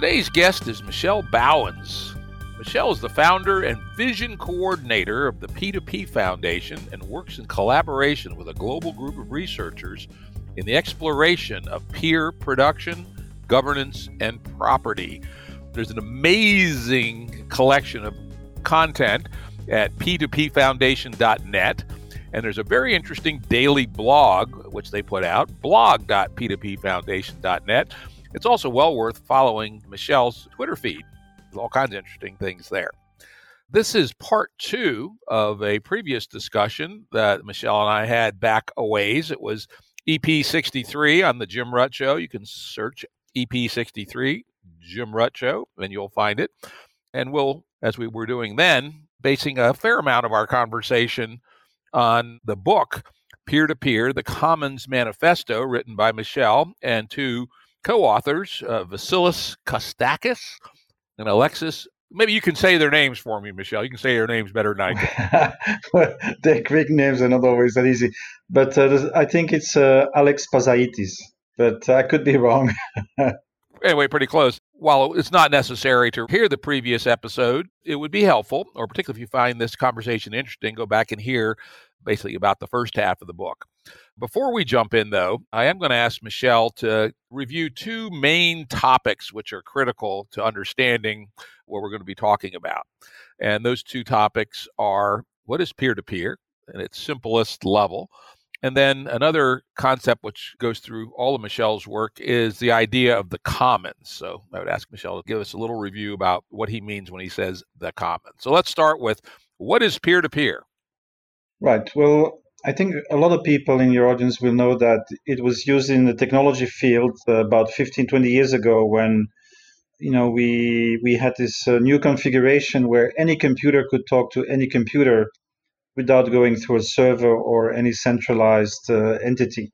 Today's guest is Michel Bauwens. Michelle is the founder and vision coordinator of the P2P Foundation and works in collaboration with a global group of researchers in the exploration of peer production, governance, and property. There's an amazing collection of content at p2pfoundation.net. And there's a very interesting daily blog, which they put out, blog.p2pfoundation.net. It's also well worth following Michel's Twitter feed. There's all kinds of interesting things there. This is part two of a previous discussion that Michel and I had back a ways. It was EP 63 on the Jim Rutt Show. You can search EP 63, Jim Rutt Show, and you'll find it. And we'll, as we were doing then, basing a fair amount of our conversation on the book Peer to Peer, the Commons Manifesto, written by Michel and two co authors, uh, Vasilis Kostakis and Alexis. Maybe you can say their names for me, Michel. You can say their names better than I can. well, their Greek names are not always that easy. But uh, I think it's uh, Alex Pazaitis, but I could be wrong. anyway, pretty close. While it's not necessary to hear the previous episode, it would be helpful, or particularly if you find this conversation interesting, go back and hear basically about the first half of the book. Before we jump in, though, I am going to ask Michel to review two main topics which are critical to understanding what we're going to be talking about. And those two topics are what is peer to peer in its simplest level? And then another concept which goes through all of Michel's work is the idea of the commons. So I would ask Michel to give us a little review about what he means when he says the commons. So let's start with what is peer to peer? Right. Well, I think a lot of people in your audience will know that it was used in the technology field uh, about 15, 20 years ago when you know we we had this uh, new configuration where any computer could talk to any computer without going through a server or any centralized uh, entity.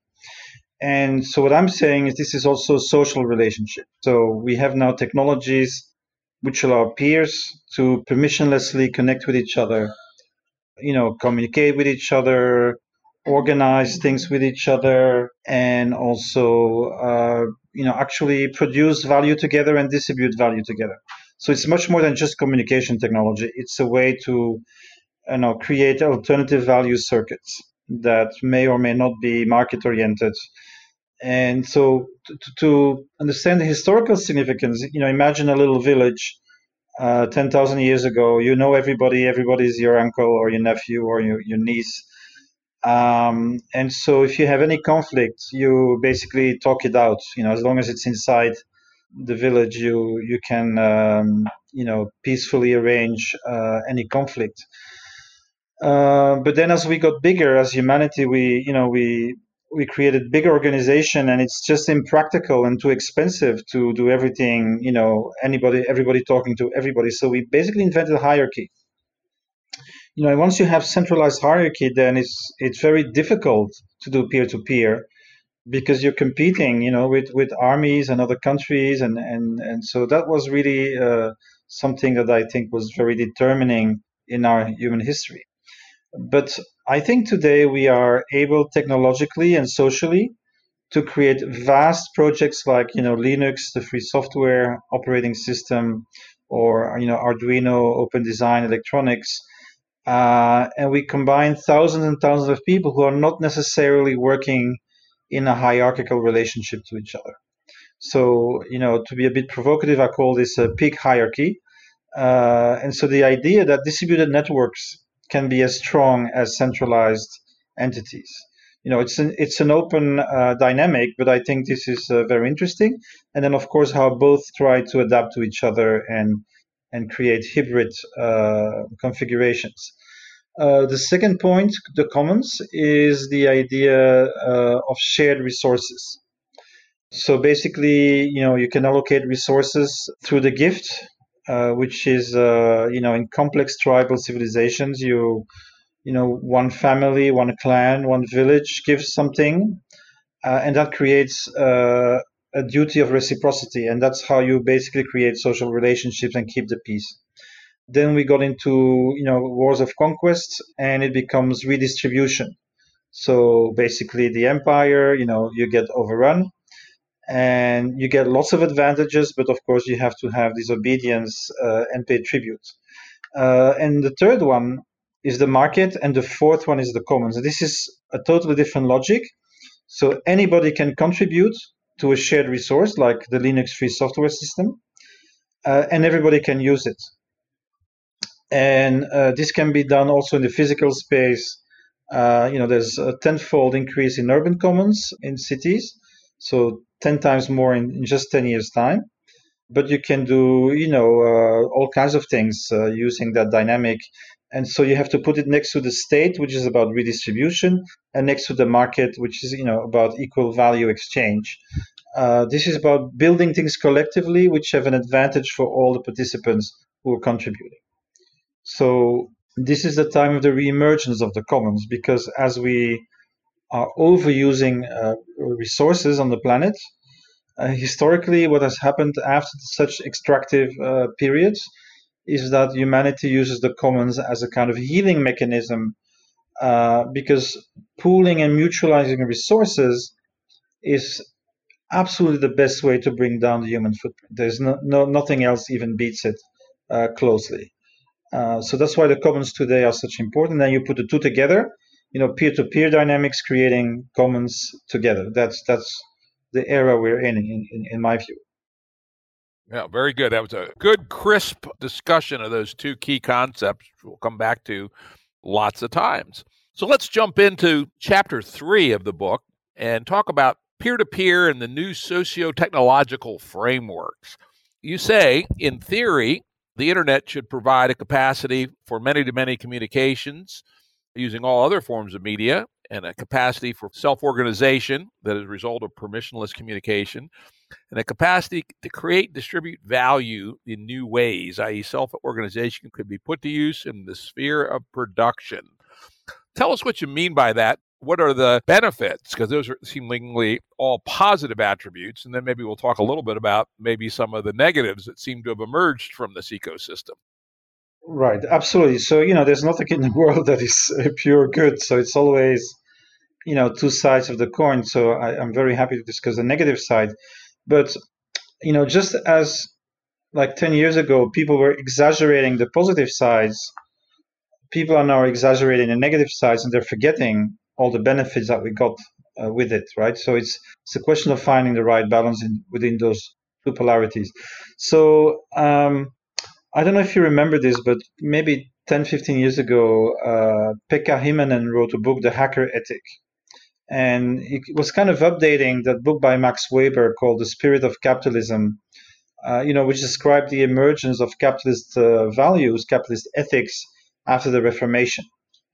And so what I'm saying is this is also social relationship. So we have now technologies which allow peers to permissionlessly connect with each other you know, communicate with each other, organize things with each other, and also, uh, you know, actually produce value together and distribute value together. So it's much more than just communication technology. It's a way to, you know, create alternative value circuits that may or may not be market oriented. And so to, to understand the historical significance, you know, imagine a little village uh, 10,000 years ago, you know everybody, everybody's your uncle or your nephew or your, your niece. Um, and so if you have any conflict, you basically talk it out. You know, as long as it's inside the village, you you can um, you know peacefully arrange uh, any conflict. Uh, but then, as we got bigger as humanity, we you know we we created big organization and it's just impractical and too expensive to do everything you know anybody everybody talking to everybody. So we basically invented hierarchy. You know once you have centralized hierarchy then it's it's very difficult to do peer to peer because you're competing you know with with armies and other countries and and and so that was really uh, something that i think was very determining in our human history but I think today we are able technologically and socially to create vast projects like you know Linux, the free software operating system, or you know Arduino, Open Design Electronics, uh, and we combine thousands and thousands of people who are not necessarily working in a hierarchical relationship to each other. So you know to be a bit provocative, I call this a peak hierarchy. Uh, and so the idea that distributed networks can be as strong as centralized entities. You know, it's an it's an open uh, dynamic, but I think this is uh, very interesting. And then, of course, how both try to adapt to each other and and create hybrid uh, configurations. Uh, the second point, the commons, is the idea uh, of shared resources. So basically, you know, you can allocate resources through the gift, uh, which is, uh, you know, in complex tribal civilizations, you, you know, one family, one clan, one village gives something, uh, and that creates uh, a duty of reciprocity, and that's how you basically create social relationships and keep the peace. Then we got into, you know, wars of conquest, and it becomes redistribution. So basically, the empire, you know, you get overrun and you get lots of advantages, but of course you have to have this obedience uh, and pay tribute. Uh, and the third one is the market, and the fourth one is the commons. This is a totally different logic. So anybody can contribute to a shared resource like the Linux free software system, uh, and everybody can use it. And uh, this can be done also in the physical space. Uh, you know, there's a tenfold increase in urban commons in cities so 10 times more in, in just 10 years time. But you can do you know uh, all kinds of things uh, using that dynamic. And so you have to put it next to the state which is about redistribution and next to the market which is you know about equal value exchange. Uh, this is about building things collectively which have an advantage for all the participants who are contributing. So this is the time of the reemergence of the commons because as we are overusing uh, resources on the planet. Uh, historically, what has happened after such extractive uh, periods is that humanity uses the commons as a kind of healing mechanism uh, because pooling and mutualizing resources is absolutely the best way to bring down the human footprint. There's no, no nothing else even beats it uh, closely. Uh, so that's why the commons today are such important. And you put the two together, you know peer-to-peer dynamics creating commons together that's that's the era we're in in, in, in my view yeah, very good. That was a good, crisp discussion of those two key concepts, we'll come back to lots of times. So let's jump into chapter three of the book and talk about peer to peer and the new socio technological frameworks. You say, in theory, the internet should provide a capacity for many to many communications using all other forms of media and a capacity for self organization that is a result of permissionless communication, and a capacity to create distribute value in new ways, i.e., self organization could be put to use in the sphere of production. Tell us what you mean by that. What are the benefits? Because those are seemingly all positive attributes. And then maybe we'll talk a little bit about maybe some of the negatives that seem to have emerged from this ecosystem. Right, absolutely. So, you know, there's nothing in the world that is uh, pure good. So it's always, you know, two sides of the coin. So I, I'm very happy to discuss the negative side. But, you know, just as like 10 years ago, people were exaggerating the positive sides, people are now exaggerating the negative sides and they're forgetting all the benefits that we got uh, with it, right? So it's, it's a question of finding the right balance in, within those two polarities. So, um, I don't know if you remember this, but maybe 10, 15 years ago, uh, Pekka Himanen wrote a book, The Hacker Ethic. And it was kind of updating that book by Max Weber called The Spirit of Capitalism, uh, you know, which described the emergence of capitalist uh, values, capitalist ethics after the Reformation.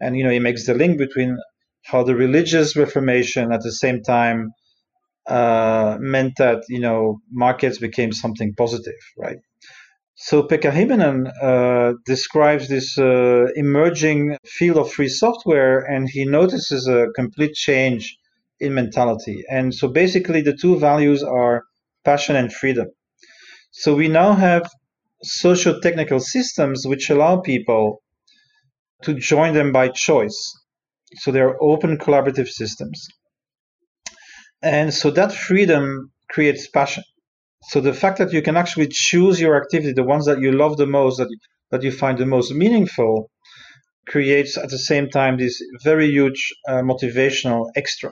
And, you know, he makes the link between how the religious Reformation at the same time uh, meant that, you know, markets became something positive, right? So Pekka Himanen uh, describes this uh, emerging field of free software, and he notices a complete change in mentality. And so basically, the two values are passion and freedom. So we now have socio-technical systems which allow people to join them by choice. So they're open collaborative systems. And so that freedom creates passion so the fact that you can actually choose your activity, the ones that you love the most, that you, that you find the most meaningful, creates at the same time this very huge uh, motivational extra.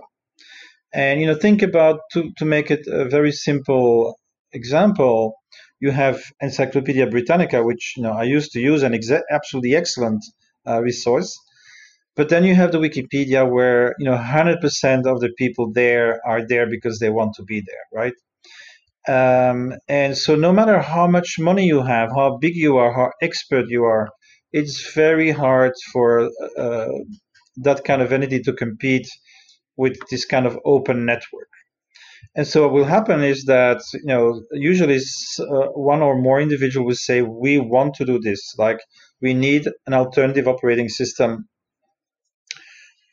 And you know, think about to to make it a very simple example. You have Encyclopedia Britannica, which you know I used to use, an exa- absolutely excellent uh, resource. But then you have the Wikipedia, where you know 100% of the people there are there because they want to be there, right? Um, and so, no matter how much money you have, how big you are, how expert you are, it's very hard for uh, that kind of entity to compete with this kind of open network. And so what will happen is that you know usually uh, one or more individual will say we want to do this, like we need an alternative operating system.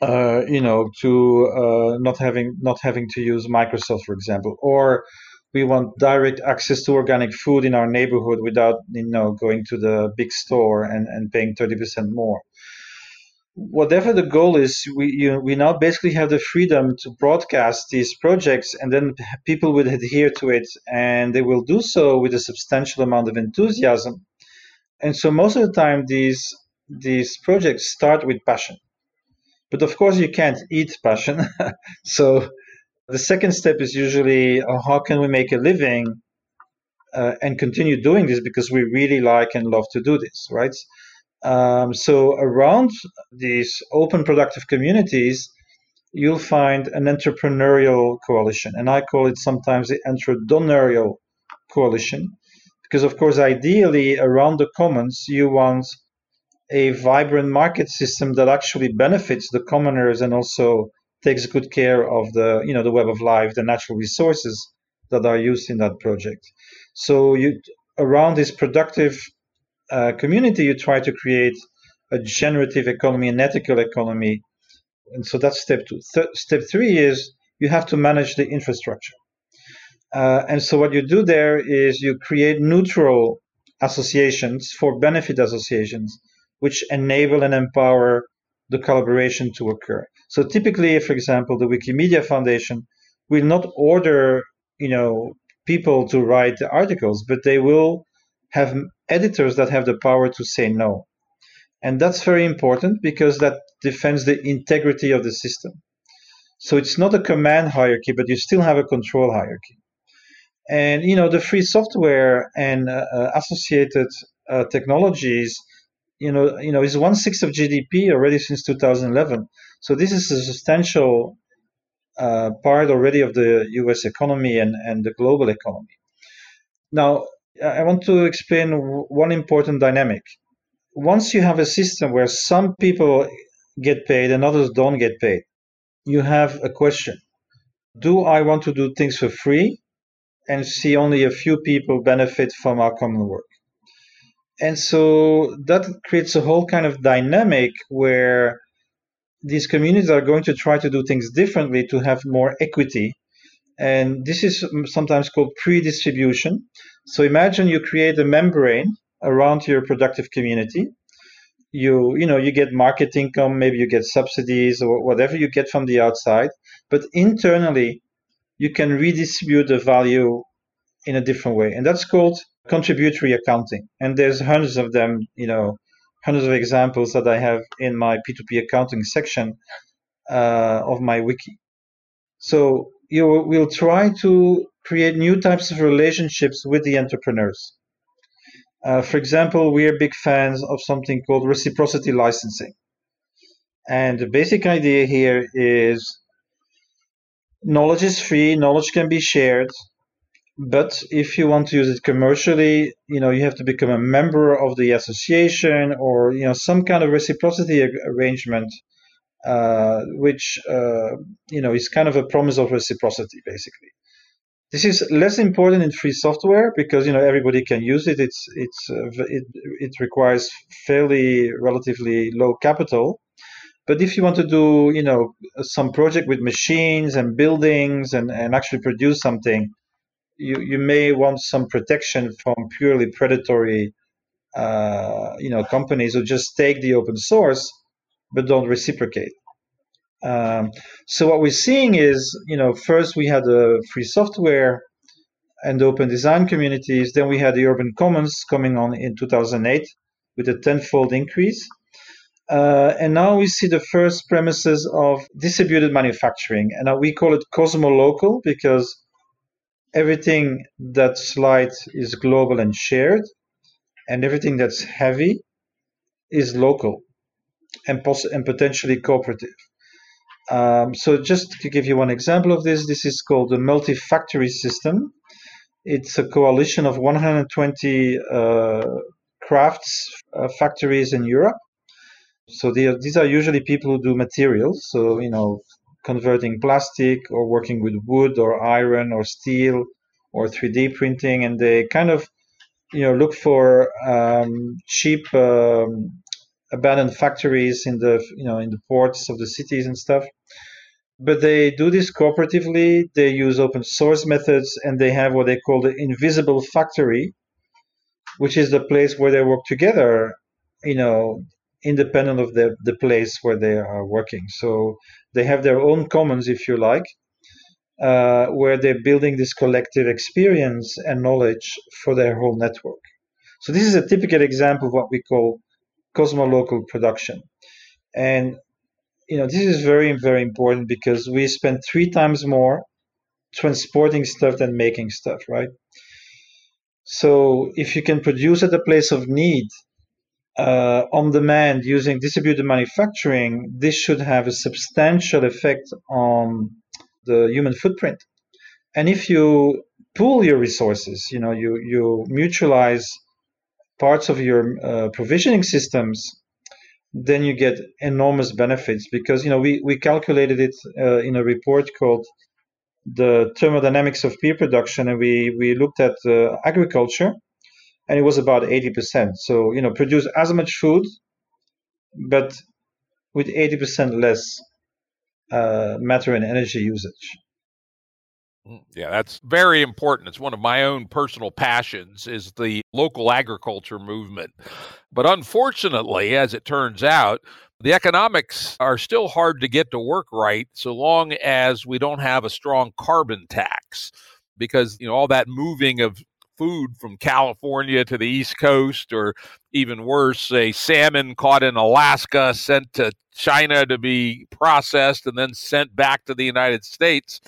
Uh, you know, to uh, not having not having to use Microsoft, for example, or we want direct access to organic food in our neighborhood without you know going to the big store and, and paying 30% more. Whatever the goal is we you, we now basically have the freedom to broadcast these projects and then people will adhere to it and they will do so with a substantial amount of enthusiasm. And so most of the time these these projects start with passion. But of course you can't eat passion. So the second step is usually uh, how can we make a living uh, and continue doing this because we really like and love to do this, right? Um, so around these open productive communities, you'll find an entrepreneurial coalition, and I call it sometimes the entrepreneurial coalition, because of course, ideally around the commons, you want a vibrant market system that actually benefits the commoners and also takes good care of the you know the web of life, the natural resources that are used in that project. So you around this productive uh, community, you try to create a generative economy, an ethical economy, and so that's step two. Th- step three is you have to manage the infrastructure. Uh, and so what you do there is you create neutral associations for benefit associations, which enable and empower the collaboration to occur. So typically, for example, the Wikimedia Foundation will not order, you know, people to write the articles, but they will have editors that have the power to say no. And that's very important because that defends the integrity of the system. So it's not a command hierarchy, but you still have a control hierarchy. And you know the free software and uh, uh associated uh, technologies you know, you know, is one sixth of GDP already since 2011. So this is a substantial uh, part already of the U.S. economy and, and the global economy. Now, I want to explain one important dynamic. Once you have a system where some people get paid and others don't get paid, you have a question. Do I want to do things for free and see only a few people benefit from our common work? And so that creates a whole kind of dynamic where these communities are going to try to do things differently to have more equity. And this is sometimes called pre-distribution. So imagine you create a membrane around your productive community. You, you know, you get market income, maybe you get subsidies or whatever you get from the outside, but internally you can redistribute the value in a different way. And that's called contributory accounting. And there's hundreds of them, you know, hundreds of examples that I have in my P2P accounting section uh, of my wiki. So you will try to create new types of relationships with the entrepreneurs. Uh, for example, we are big fans of something called reciprocity licensing. And the basic idea here is knowledge is free, knowledge can be shared, but if you want to use it commercially, you know, you have to become a member of the association or, you know, some kind of reciprocity arrangement, uh, which, uh, you know, is kind of a promise of reciprocity, basically. This is less important in free software because, you know, everybody can use it. It's, it's, uh, it, it requires fairly relatively low capital. But if you want to do, you know, some project with machines and buildings and, and actually produce something, you, you may want some protection from purely predatory uh, you know companies who just take the open source but don't reciprocate. Um, so what we're seeing is, you know, first we had the free software and open design communities. Then we had the urban commons coming on in 2008 with a tenfold increase. Uh, and now we see the first premises of distributed manufacturing. And we call it cosmo-local because everything that's light is global and shared, and everything that's heavy is local and, and potentially cooperative. Um, so, just to give you one example of this, this is called the multi-factory system. It's a coalition of 120 uh, crafts uh, factories in Europe. So are, these are usually people who do materials, so you know converting plastic or working with wood or iron or steel or 3D printing, and they kind of you know look for um, cheap um, abandoned factories in the you know in the ports of the cities and stuff. But they do this cooperatively. They use open source methods and they have what they call the invisible factory which is the place where they work together you know independent of the, the place where they are working. So they have their own commons if you like uh, where they're building this collective experience and knowledge for their whole network. So this is a typical example of what we call cosmolocal production. And you know, this is very, very important because we spend three times more transporting stuff than making stuff, right? So if you can produce at a place of need uh, on demand using distributed manufacturing, this should have a substantial effect on the human footprint. And if you pool your resources, you know, you, you mutualize parts of your uh, provisioning systems then you get enormous benefits because you know we, we calculated it uh, in a report called the thermodynamics of peer production and we, we looked at uh, agriculture and it was about 80% so you know produce as much food but with 80% less uh, matter and energy usage Mm, yeah, that's very important. It's one of my own personal passions is the local agriculture movement. But unfortunately, as it turns out, the economics are still hard to get to work right so long as we don't have a strong carbon tax because you know all that moving of food from California to the East Coast, or even worse, a salmon caught in Alaska sent to China to be processed and then sent back to the United States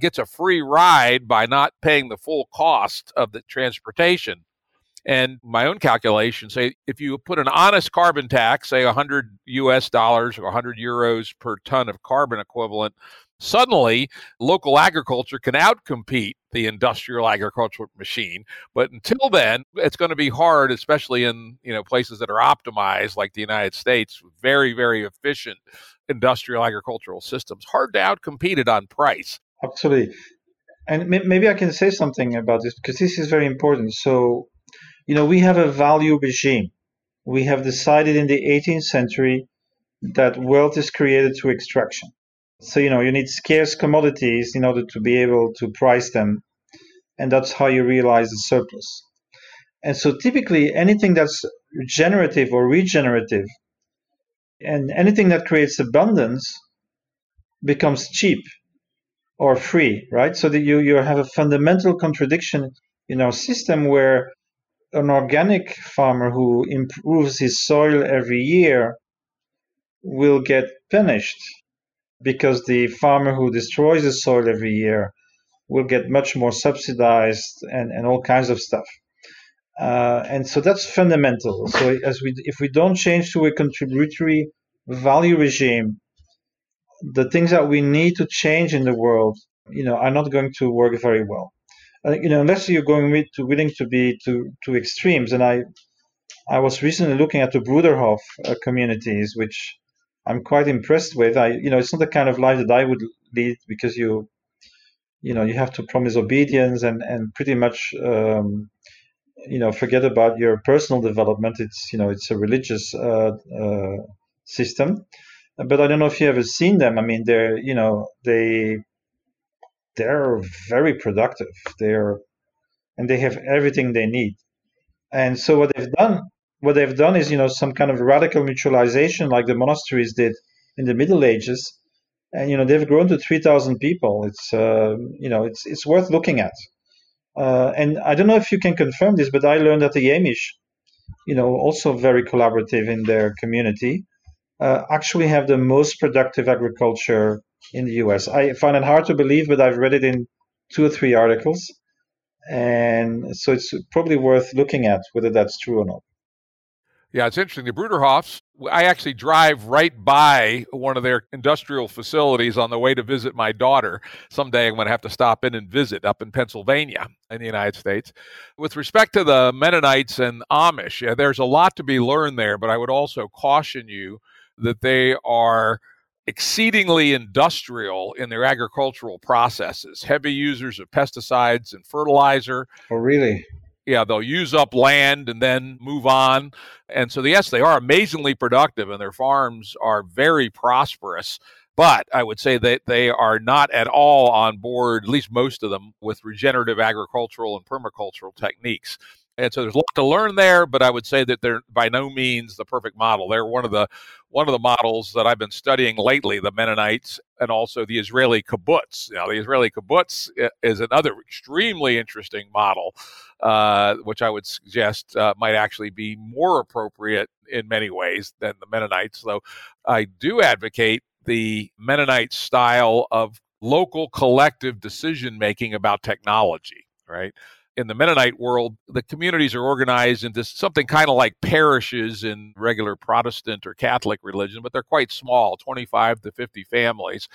gets a free ride by not paying the full cost of the transportation. And my own calculations say if you put an honest carbon tax, say 100 US dollars or 100 euros per ton of carbon equivalent, suddenly local agriculture can outcompete the industrial agricultural machine. But until then, it's going to be hard, especially in you know places that are optimized like the United States, very very efficient industrial agricultural systems. Hard to outcompete it on price. Absolutely. And maybe I can say something about this because this is very important. So, you know, we have a value regime. We have decided in the 18th century that wealth is created through extraction. So, you know, you need scarce commodities in order to be able to price them. And that's how you realize the surplus. And so typically anything that's generative or regenerative and anything that creates abundance becomes cheap or free, right? So that you, you have a fundamental contradiction in our system where an organic farmer who improves his soil every year will get punished because the farmer who destroys the soil every year will get much more subsidized and, and all kinds of stuff. Uh, and so that's fundamental. So as we if we don't change to a contributory value regime, the things that we need to change in the world, you know, are not going to work very well. Uh, you know, unless you're going to willing to be to to extremes. And I, I was recently looking at the Bruderhof uh, communities, which I'm quite impressed with. I, you know, it's not the kind of life that I would lead because you, you know, you have to promise obedience and and pretty much. Um, you know, forget about your personal development. It's you know, it's a religious uh, uh system, but I don't know if you ever seen them. I mean, they're you know they they're very productive. They're and they have everything they need. And so what they've done, what they've done is you know some kind of radical mutualization, like the monasteries did in the Middle Ages, and you know they've grown to three thousand people. It's uh, you know it's it's worth looking at. Uh, and I don't know if you can confirm this, but I learned that the Amish, you know, also very collaborative in their community uh, actually have the most productive agriculture in the US. I find it hard to believe, but I've read it in two or three articles. And so it's probably worth looking at whether that's true or not. Yeah, it's interesting. The Bruderhofs, I actually drive right by one of their industrial facilities on the way to visit my daughter. Someday I'm going to have to stop in and visit up in Pennsylvania in the United States. With respect to the Mennonites and Amish, yeah, there's a lot to be learned there, but I would also caution you that they are exceedingly industrial in their agricultural processes, heavy users of pesticides and fertilizer. Oh, really? Yeah, they'll use up land and then move on. And so, yes, they are amazingly productive and their farms are very prosperous. But I would say that they are not at all on board, at least most of them, with regenerative agricultural and permacultural techniques. And so there's a lot to learn there, but I would say that they're by no means the perfect model. They're one of the one of the models that I've been studying lately, the Mennonites and also the Israeli kibbutz. Now, the Israeli kibbutz is another extremely interesting model, uh, which I would suggest uh, might actually be more appropriate in many ways than the Mennonites. Though I do advocate the Mennonite style of local collective decision making about technology, right? In the Mennonite world, the communities are organized into something kind of like parishes in regular Protestant or Catholic religion, but they're quite small 25 to 50 families.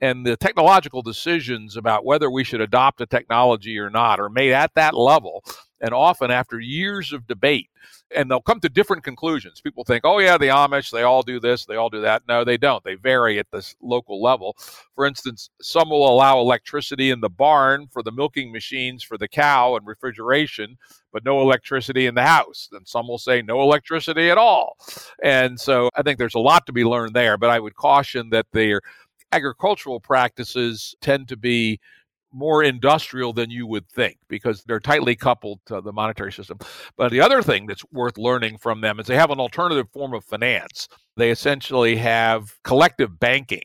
And the technological decisions about whether we should adopt a technology or not are made at that level and often after years of debate. And they'll come to different conclusions. People think, oh, yeah, the Amish, they all do this, they all do that. No, they don't. They vary at this local level. For instance, some will allow electricity in the barn for the milking machines for the cow and refrigeration, but no electricity in the house. And some will say no electricity at all. And so I think there's a lot to be learned there. But I would caution that their agricultural practices tend to be more industrial than you would think because they're tightly coupled to the monetary system. But the other thing that's worth learning from them is they have an alternative form of finance. They essentially have collective banking,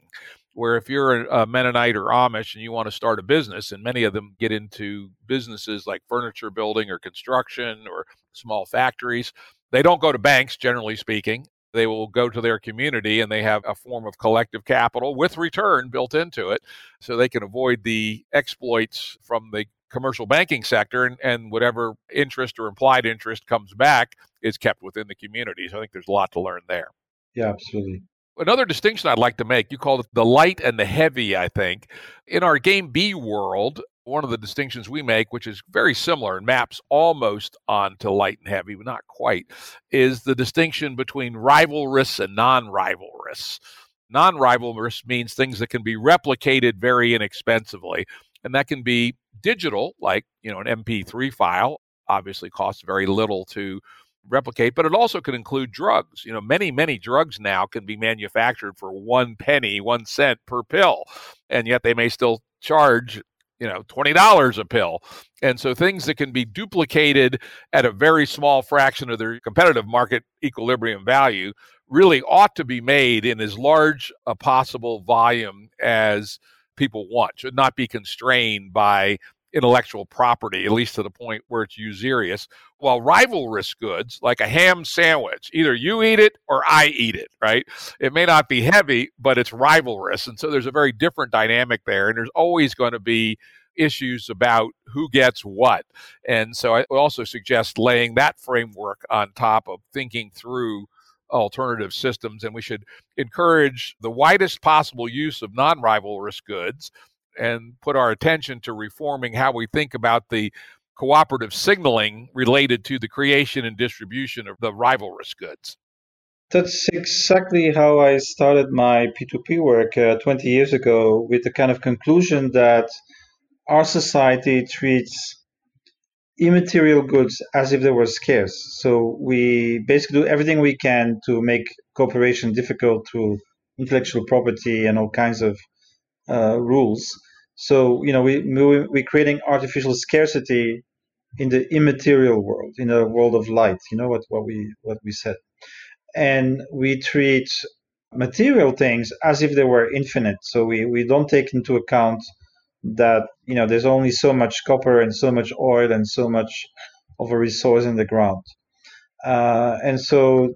where if you're a Mennonite or Amish and you want to start a business, and many of them get into businesses like furniture building or construction or small factories, they don't go to banks, generally speaking they will go to their community and they have a form of collective capital with return built into it so they can avoid the exploits from the commercial banking sector and, and whatever interest or implied interest comes back is kept within the community. So I think there's a lot to learn there. Yeah, absolutely. Another distinction I'd like to make, you call it the light and the heavy, I think. In our game B world, one of the distinctions we make, which is very similar and maps almost onto light and heavy, but not quite, is the distinction between rivalrous and non rivalrous. Non rivalrous means things that can be replicated very inexpensively, and that can be digital, like you know an MP3 file. Obviously, costs very little to replicate, but it also can include drugs. You know, many, many drugs now can be manufactured for one penny, one cent per pill, and yet they may still charge you know $20 a pill. And so things that can be duplicated at a very small fraction of their competitive market equilibrium value really ought to be made in as large a possible volume as people want should not be constrained by intellectual property at least to the point where it's usurious while rivalrous goods like a ham sandwich either you eat it or i eat it right? It may not be heavy but it's rivalrous and so there's a very different dynamic there and there's always going to be issues about who gets what and so i also suggest laying that framework on top of thinking through alternative systems and we should encourage the widest possible use of non-rivalrous goods and put our attention to reforming how we think about the cooperative signaling related to the creation and distribution of the rivalrous goods. That's exactly how I started my P2P work uh, 20 years ago with the kind of conclusion that our society treats immaterial goods as if they were scarce. So we basically do everything we can to make cooperation difficult through intellectual property and all kinds of uh, rules. So you know we we're creating artificial scarcity in the immaterial world, in a world of light. You know what what we what we said, and we treat material things as if they were infinite. So we we don't take into account that you know there's only so much copper and so much oil and so much of a resource in the ground, uh, and so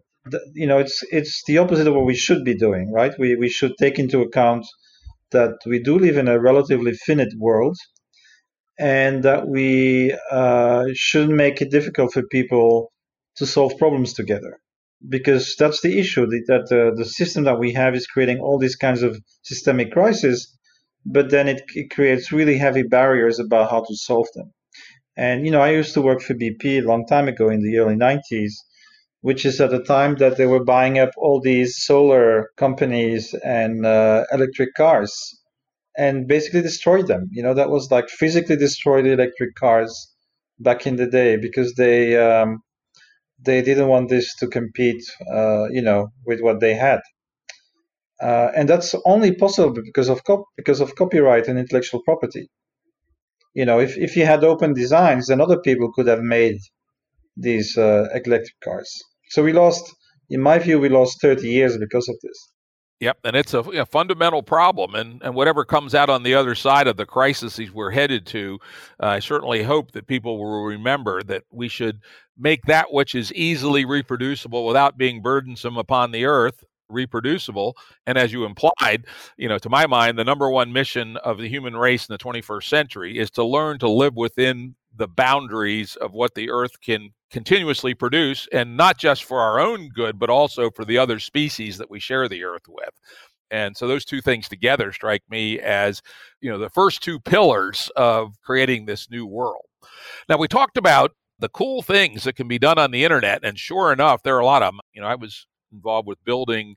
you know it's it's the opposite of what we should be doing, right? We we should take into account that we do live in a relatively finite world and that we uh, shouldn't make it difficult for people to solve problems together. Because that's the issue that uh, the system that we have is creating all these kinds of systemic crises but then it, it, creates really heavy barriers about how to solve them. And you know i used to work for bp a long time ago in the early 90s which is at the time that they were buying up all these solar companies and uh, electric cars and basically destroyed them. You know, that was like physically destroyed the electric cars back in the day because they um, they didn't want this to compete, uh, you know, with what they had. Uh, and that's only possible because of cop- because of copyright and intellectual property. You know, if, if you had open designs, then other people could have made these uh, electric cars. So we lost, in my view, we lost 30 years because of this. Yep, and it's a, a, fundamental problem, and, and whatever comes out on the other side of the crisis we're headed to, uh, I certainly hope that people will remember that we should make that which is easily reproducible without being burdensome upon the earth reproducible. And as you implied, you know, to my mind, the number one mission of the human race in the 21st century is to learn to live within the boundaries of what the earth can continuously produce, and not just for our own good, but also for the other species that we share the earth with. And so those two things together strike me as, you know, the first two pillars of creating this new world. Now, we talked about the cool things that can be done on the internet, and sure enough, there are a lot of them. You know, I was involved with building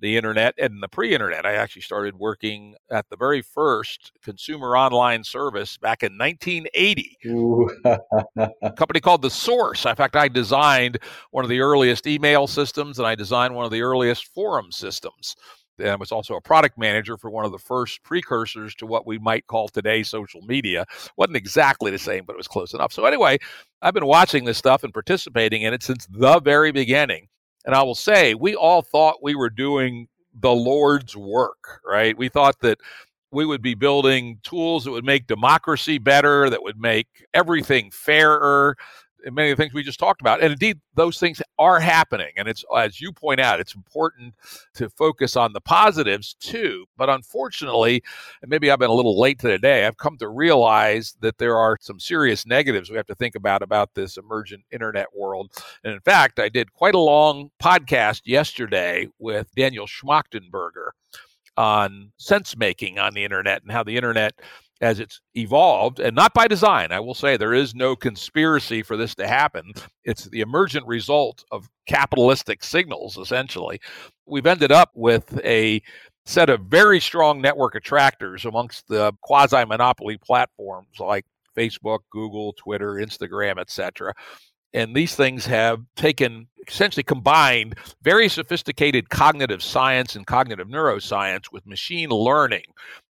the internet and the pre-internet. I actually started working at the very first consumer online service back in 1980. a company called The Source. In fact, I designed one of the earliest email systems and I designed one of the earliest forum systems. And I was also a product manager for one of the first precursors to what we might call today social media. Wasn't exactly the same, but it was close enough. So anyway, I've been watching this stuff and participating in it since the very beginning. And I will say, we all thought we were doing the Lord's work, right? We thought that we would be building tools that would make democracy better, that would make everything fairer, many of the things we just talked about. And indeed, those things are happening. And it's, as you point out, it's important to focus on the positives too. But unfortunately, and maybe I've been a little late to the day, I've come to realize that there are some serious negatives we have to think about about this emergent internet world. And in fact, I did quite a long podcast yesterday with Daniel Schmachtenberger on sense making on the internet and how the internet as it's evolved, and not by design. I will say there is no conspiracy for this to happen. It's the emergent result of capitalistic signals, essentially. We've ended up with a set of very strong network attractors amongst the quasi monopoly platforms like Facebook, Google, Twitter, Instagram, etc. And these things have taken essentially combined very sophisticated cognitive science and cognitive neuroscience with machine learning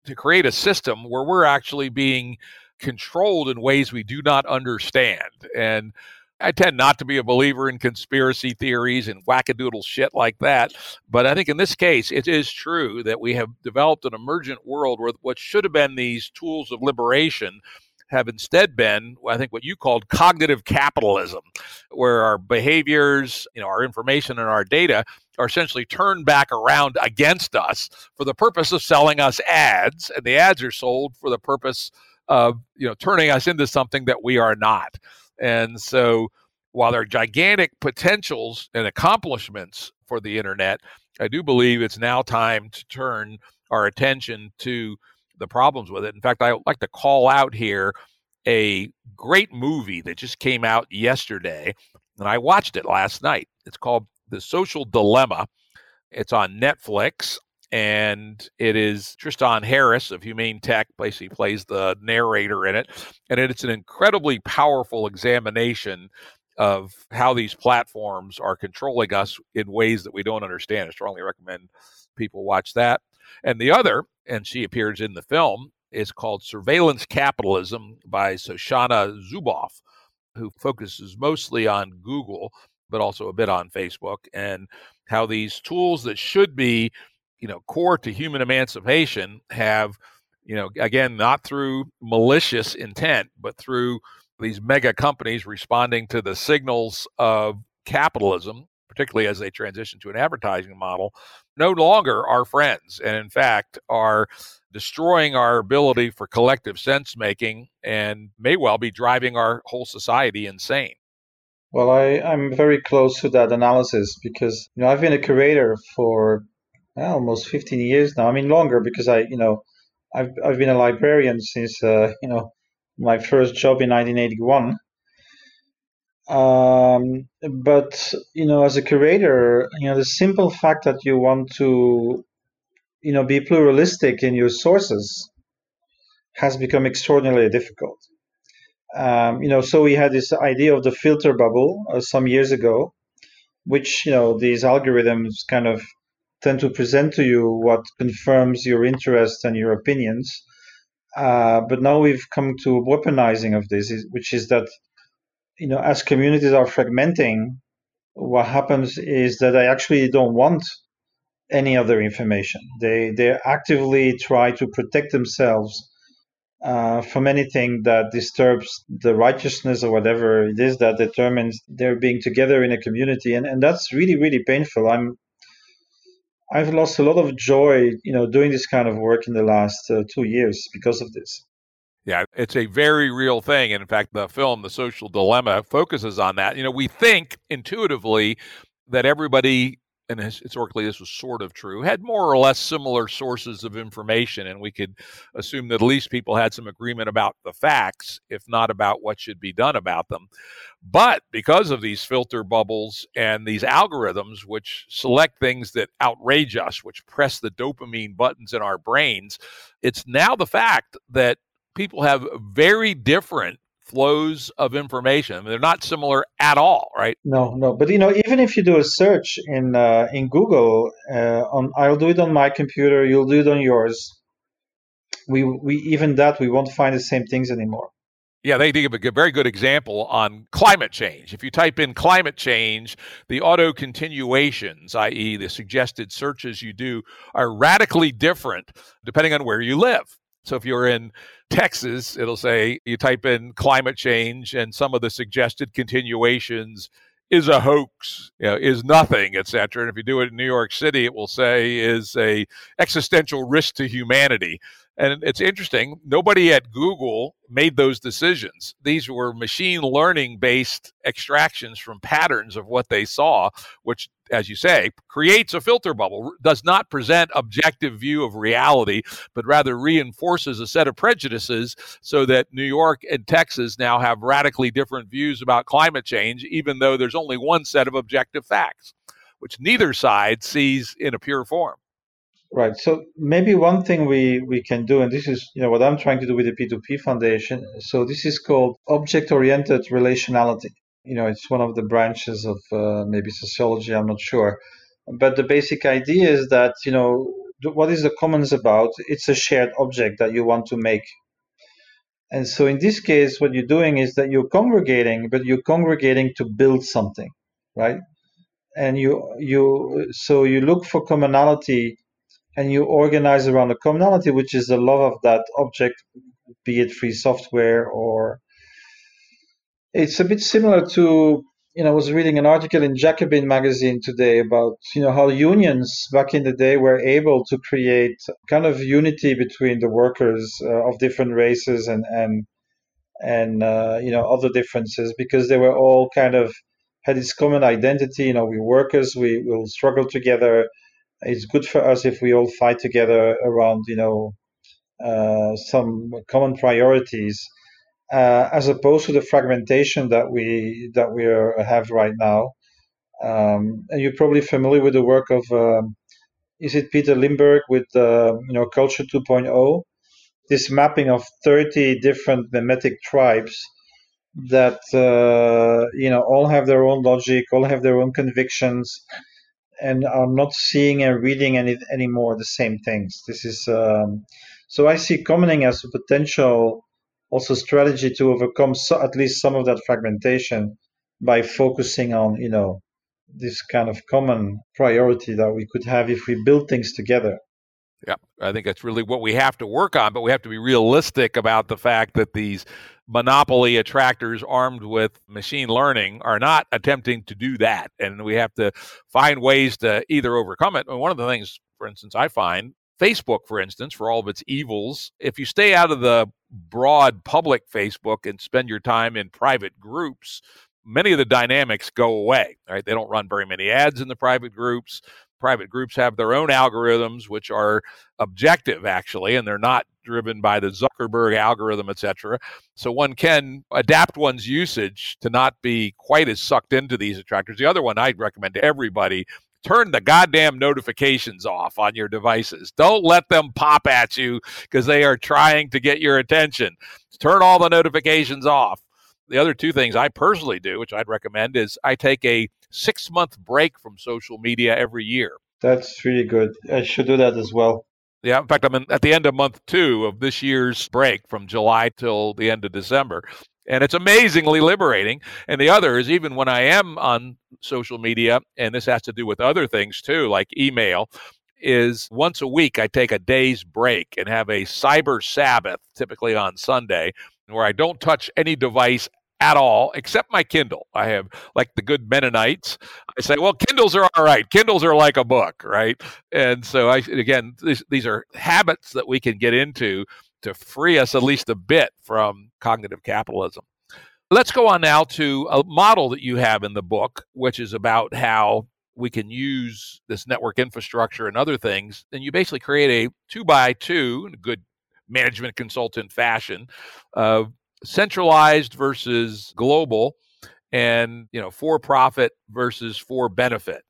to create a system where we're actually being controlled in ways we do not understand. And I tend not to be a believer in conspiracy theories and wackadoodle shit like that. But I think in this case, it is true that we have developed an emergent world where what should have been these tools of liberation have instead been, I think, what you called cognitive capitalism, where our behaviors, you know, our information and our data are essentially turned back around against us for the purpose of selling us ads, and the ads are sold for the purpose of, you know, turning us into something that we are not. And so, while there are gigantic potentials and accomplishments for the internet, I do believe it's now time to turn our attention to the problems with it. In fact, I like to call out here a great movie that just came out yesterday, and I watched it last night. It's called The Social Dilemma. It's on Netflix, and it is Tristan Harris of Humane Tech. Basically, plays the narrator in it, and it's an incredibly powerful examination of how these platforms are controlling us in ways that we don't understand. I strongly recommend people watch that. And the other, and she appears in the film, is called Surveillance Capitalism by Shoshana Zuboff, who focuses mostly on Google, but also a bit on Facebook, and how these tools that should be, you know, core to human emancipation have, you know, again, not through malicious intent, but through these mega companies responding to the signals of capitalism particularly as they transition to an advertising model, no longer are friends. And in fact, are destroying our ability for collective sense making and may well be driving our whole society insane. Well, I, I'm very close to that analysis because you know I've been a curator for well, almost 15 years now. I mean longer because I you know I've I've been a librarian since uh, you know my first job in 1981, Um, but you know, as a curator, you know, the simple fact that you want to, you know, be pluralistic in your sources has become extraordinarily difficult. Um, you know, so we had this idea of the filter bubble uh, some years ago, which you know these algorithms kind of tend to present to you what confirms your interest and your opinions. Uh, but now we've come to weaponizing of this, which is that you know as communities are fragmenting, what happens is that they actually don't want any other information. They they actively try to protect themselves uh, from anything that disturbs the righteousness or whatever it is that determines their being together in a community, and and that's really really painful. I'm I've lost a lot of joy, you know, doing this kind of work in the last uh, two years because of this. Yeah, it's a very real thing. And in fact, the film, The Social Dilemma, focuses on that. You know, we think intuitively that everybody and historically this was sort of true, had more or less similar sources of information. And we could assume that at least people had some agreement about the facts, if not about what should be done about them. But because of these filter bubbles and these algorithms, which select things that outrage us, which press the dopamine buttons in our brains, it's now the fact that people have very different flows of information. I mean, they're not similar at all, right? No, no. But you know, even if you do a search in uh, in Google, uh, on I'll do it on my computer, you'll do it on yours. We we even that we won't find the same things anymore. Yeah, they give a very good example on climate change. If you type in climate change, the auto continuations, i.e., the suggested searches you do, are radically different depending on where you live. So if you're in Texas, it'll say you type in climate change and some of the suggested continuations is a hoax, you know, is nothing, etc. And if you do it in New York City, it will say is a existential risk to humanity. And it's interesting, nobody at Google made those decisions. These were machine learning based extractions from patterns of what they saw, which, as you say, creates a filter bubble, does not present objective view of reality, but rather reinforces a set of prejudices so that New York and Texas now have radically different views about climate change, even though there's only one set of objective facts, which neither side sees in a pure form. Right. So maybe one thing we, we can do, and this is you know what I'm trying to do with the P2P Foundation. So this is called object-oriented relationality. You know, it's one of the branches of uh, maybe sociology. I'm not sure, but the basic idea is that you know what is the commons about? It's a shared object that you want to make. And so in this case, what you're doing is that you're congregating, but you're congregating to build something, right? And you you so you look for commonality and you organize around a commonality, which is the love of that object, be it free software or. It's a bit similar to, you know, I was reading an article in Jacobin magazine today about, you know, how unions back in the day were able to create kind of unity between the workers uh, of different races and and and uh, you know other differences because they were all kind of had this common identity. You know, we workers, we will struggle together it's good for us if we all fight together around you know uh, some common priorities uh, as opposed to the fragmentation that we that we are, have right now. Um, and you're probably familiar with the work of um, is it Peter Limberg with uh, you know culture 2.0 this mapping of 30 different memetic tribes that uh, you know all have their own logic all have their own convictions and are not seeing and reading any anymore the same things. This is um, so I see commoning as a potential also strategy to overcome so, at least some of that fragmentation by focusing on you know this kind of common priority that we could have if we build things together. Yeah, I think that's really what we have to work on, but we have to be realistic about the fact that these monopoly attractors armed with machine learning are not attempting to do that. And we have to find ways to either overcome it. And one of the things, for instance, I find Facebook, for instance, for all of its evils, if you stay out of the broad public Facebook and spend your time in private groups, many of the dynamics go away. Right? They don't run very many ads in the private groups. Private groups have their own algorithms, which are objective, actually, and they're not driven by the Zuckerberg algorithm, etc. So one can adapt one's usage to not be quite as sucked into these attractors. The other one I'd recommend to everybody turn the goddamn notifications off on your devices. Don't let them pop at you because they are trying to get your attention. Turn all the notifications off. The other two things I personally do, which I'd recommend, is I take a six month break from social media every year. That's really good. I should do that as well. Yeah, in fact, I'm in, at the end of month two of this year's break from July till the end of December. And it's amazingly liberating. And the other is even when I am on social media, and this has to do with other things too, like email, is once a week I take a day's break and have a cyber Sabbath, typically on Sunday, where I don't touch any device at all except my Kindle. I have like the good Mennonites. I say, well, Kindles are all right. Kindles are like a book, right? And so I again, these, these are habits that we can get into to free us at least a bit from cognitive capitalism. Let's go on now to a model that you have in the book, which is about how we can use this network infrastructure and other things. And you basically create a two by two in a good management consultant fashion of centralized versus global and you know for profit versus for benefit.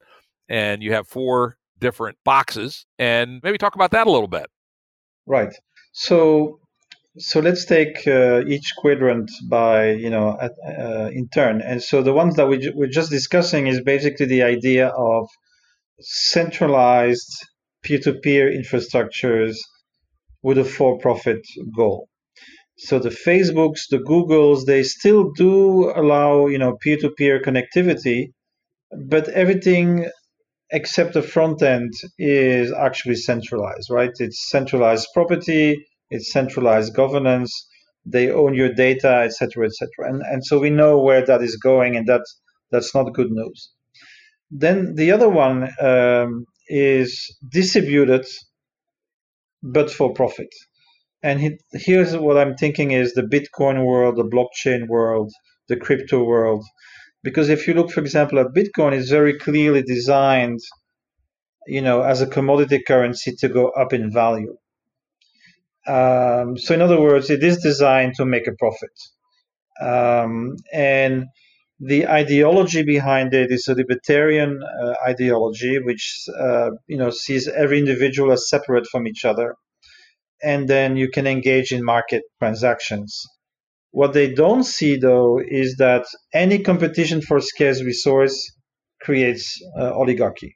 And you have four different boxes and maybe talk about that a little bit. Right. So so let's take uh, each quadrant by you know at, uh, in turn. And so the ones that we ju- we're just discussing is basically the idea of centralized peer-to-peer infrastructures with a for-profit goal so the Facebooks, the Googles, they still do allow you know peer-to-peer connectivity, but everything except the front end is actually centralized, right? It's centralized property, it's centralized governance, they own your data, etc., etc. And and so we know where that is going, and that that's not good news. Then the other one um, is distributed, but for profit. And he, here's what I'm thinking is the Bitcoin world, the blockchain world, the crypto world. Because if you look, for example, at Bitcoin, it's very clearly designed, you know, as a commodity currency to go up in value. Um, so, in other words, it is designed to make a profit. Um, and the ideology behind it is a libertarian uh, ideology, which uh, you know sees every individual as separate from each other and then you can engage in market transactions. What they don't see, though, is that any competition for scarce resource creates uh, oligarchy.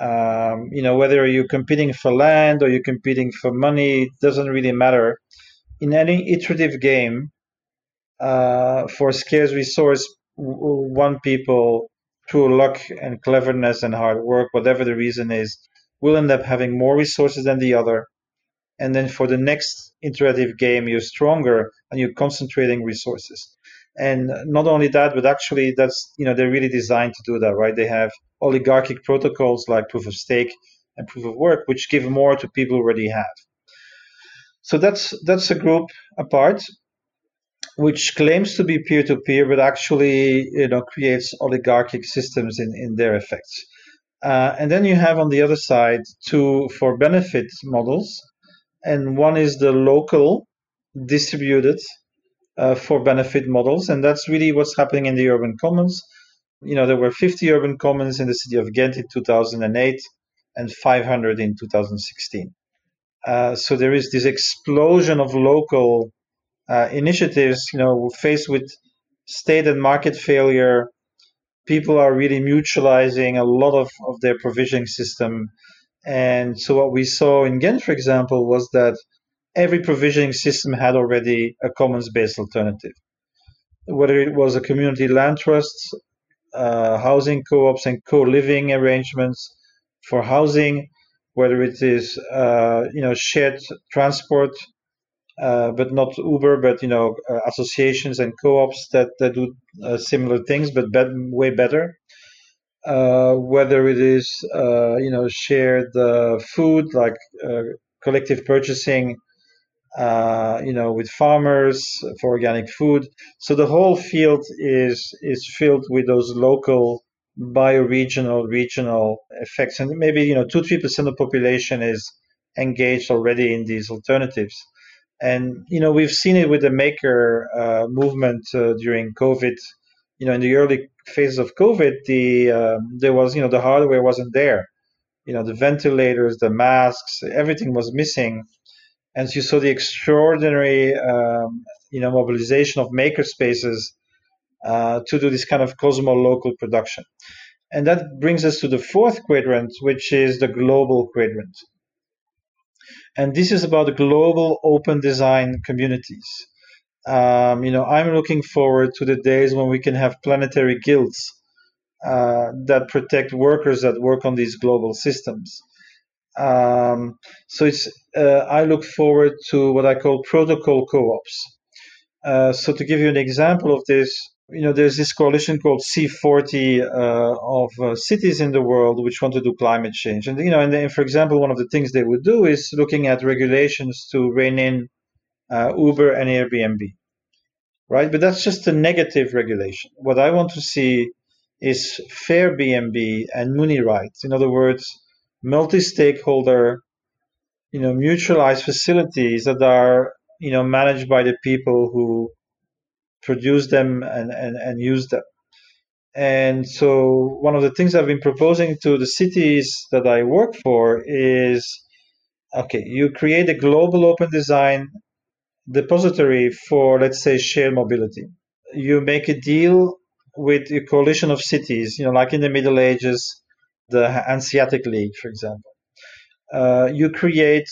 Um, you know, whether you're competing for land or you're competing for money, it doesn't really matter. In any iterative game, uh, for scarce resource, one people, through luck and cleverness and hard work, whatever the reason is, will end up having more resources than the other and then for the next iterative game you're stronger and you're concentrating resources. And not only that but actually that's you know they're really designed to do that right? They have oligarchic protocols like proof of stake and proof of work which give more to people who already have. So that's that's a group apart which claims to be peer-to-peer but actually you know creates oligarchic systems in, in their effects. Uh, and then you have on the other side two for benefit models and one is the local distributed uh, for benefit models, and that's really what's happening in the urban commons. You know, there were 50 urban commons in the city of Ghent in 2008 and 500 in 2016. Uh, so there is this explosion of local uh, initiatives. You know, faced with state and market failure, people are really mutualizing a lot of, of their provisioning system and so what we saw in Ghent, for example, was that every provisioning system had already a commons-based alternative. Whether it was a community land trust, uh, housing co-ops and co-living arrangements for housing, whether it is uh, you know shared transport, uh, but not Uber, but you know uh, associations and co-ops that, that do uh, similar things, but way better uh, whether it is uh, you know shared uh, food like uh, collective purchasing uh, you know with farmers for organic food so the whole field is is filled with those local bioregional regional effects and maybe you know 2 3% of the population is engaged already in these alternatives. And you know we've seen it with the maker uh, movement during COVID. You know, in the early phases of COVID, the um, there was you know the hardware wasn't there. You know, the ventilators, the masks, everything was missing, and so you saw the extraordinary um, you know mobilization of maker spaces uh, to do this kind of cosmo local production. And that brings us to the fourth quadrant, which is the global quadrant. And this is about global open design communities. Um, you know, I'm looking forward to the days when we can have planetary guilds uh, that protect workers that work on these global systems. Um, so it's uh, I look forward to what I call protocol co-ops. Uh, so to give you an example of this, you know, there's this coalition called C40 uh, of uh, cities in the world which want to do climate change. And, you know, and then, for example, one of the things they would do is looking at regulations to rein in uh, Uber and Airbnb, right? But that's just a negative regulation. What I want to see is Fairbnb and Muni rights. In other words, multi-stakeholder, you know, mutualized facilities that are, you know, managed by the people who produce them and, and, and use them. And so, one of the things I've been proposing to the cities that I work for is okay, you create a global open design depository for, let's say, shared mobility. You make a deal with a coalition of cities, you know, like in the Middle Ages, the Hanseatic League, for example. Uh, you create,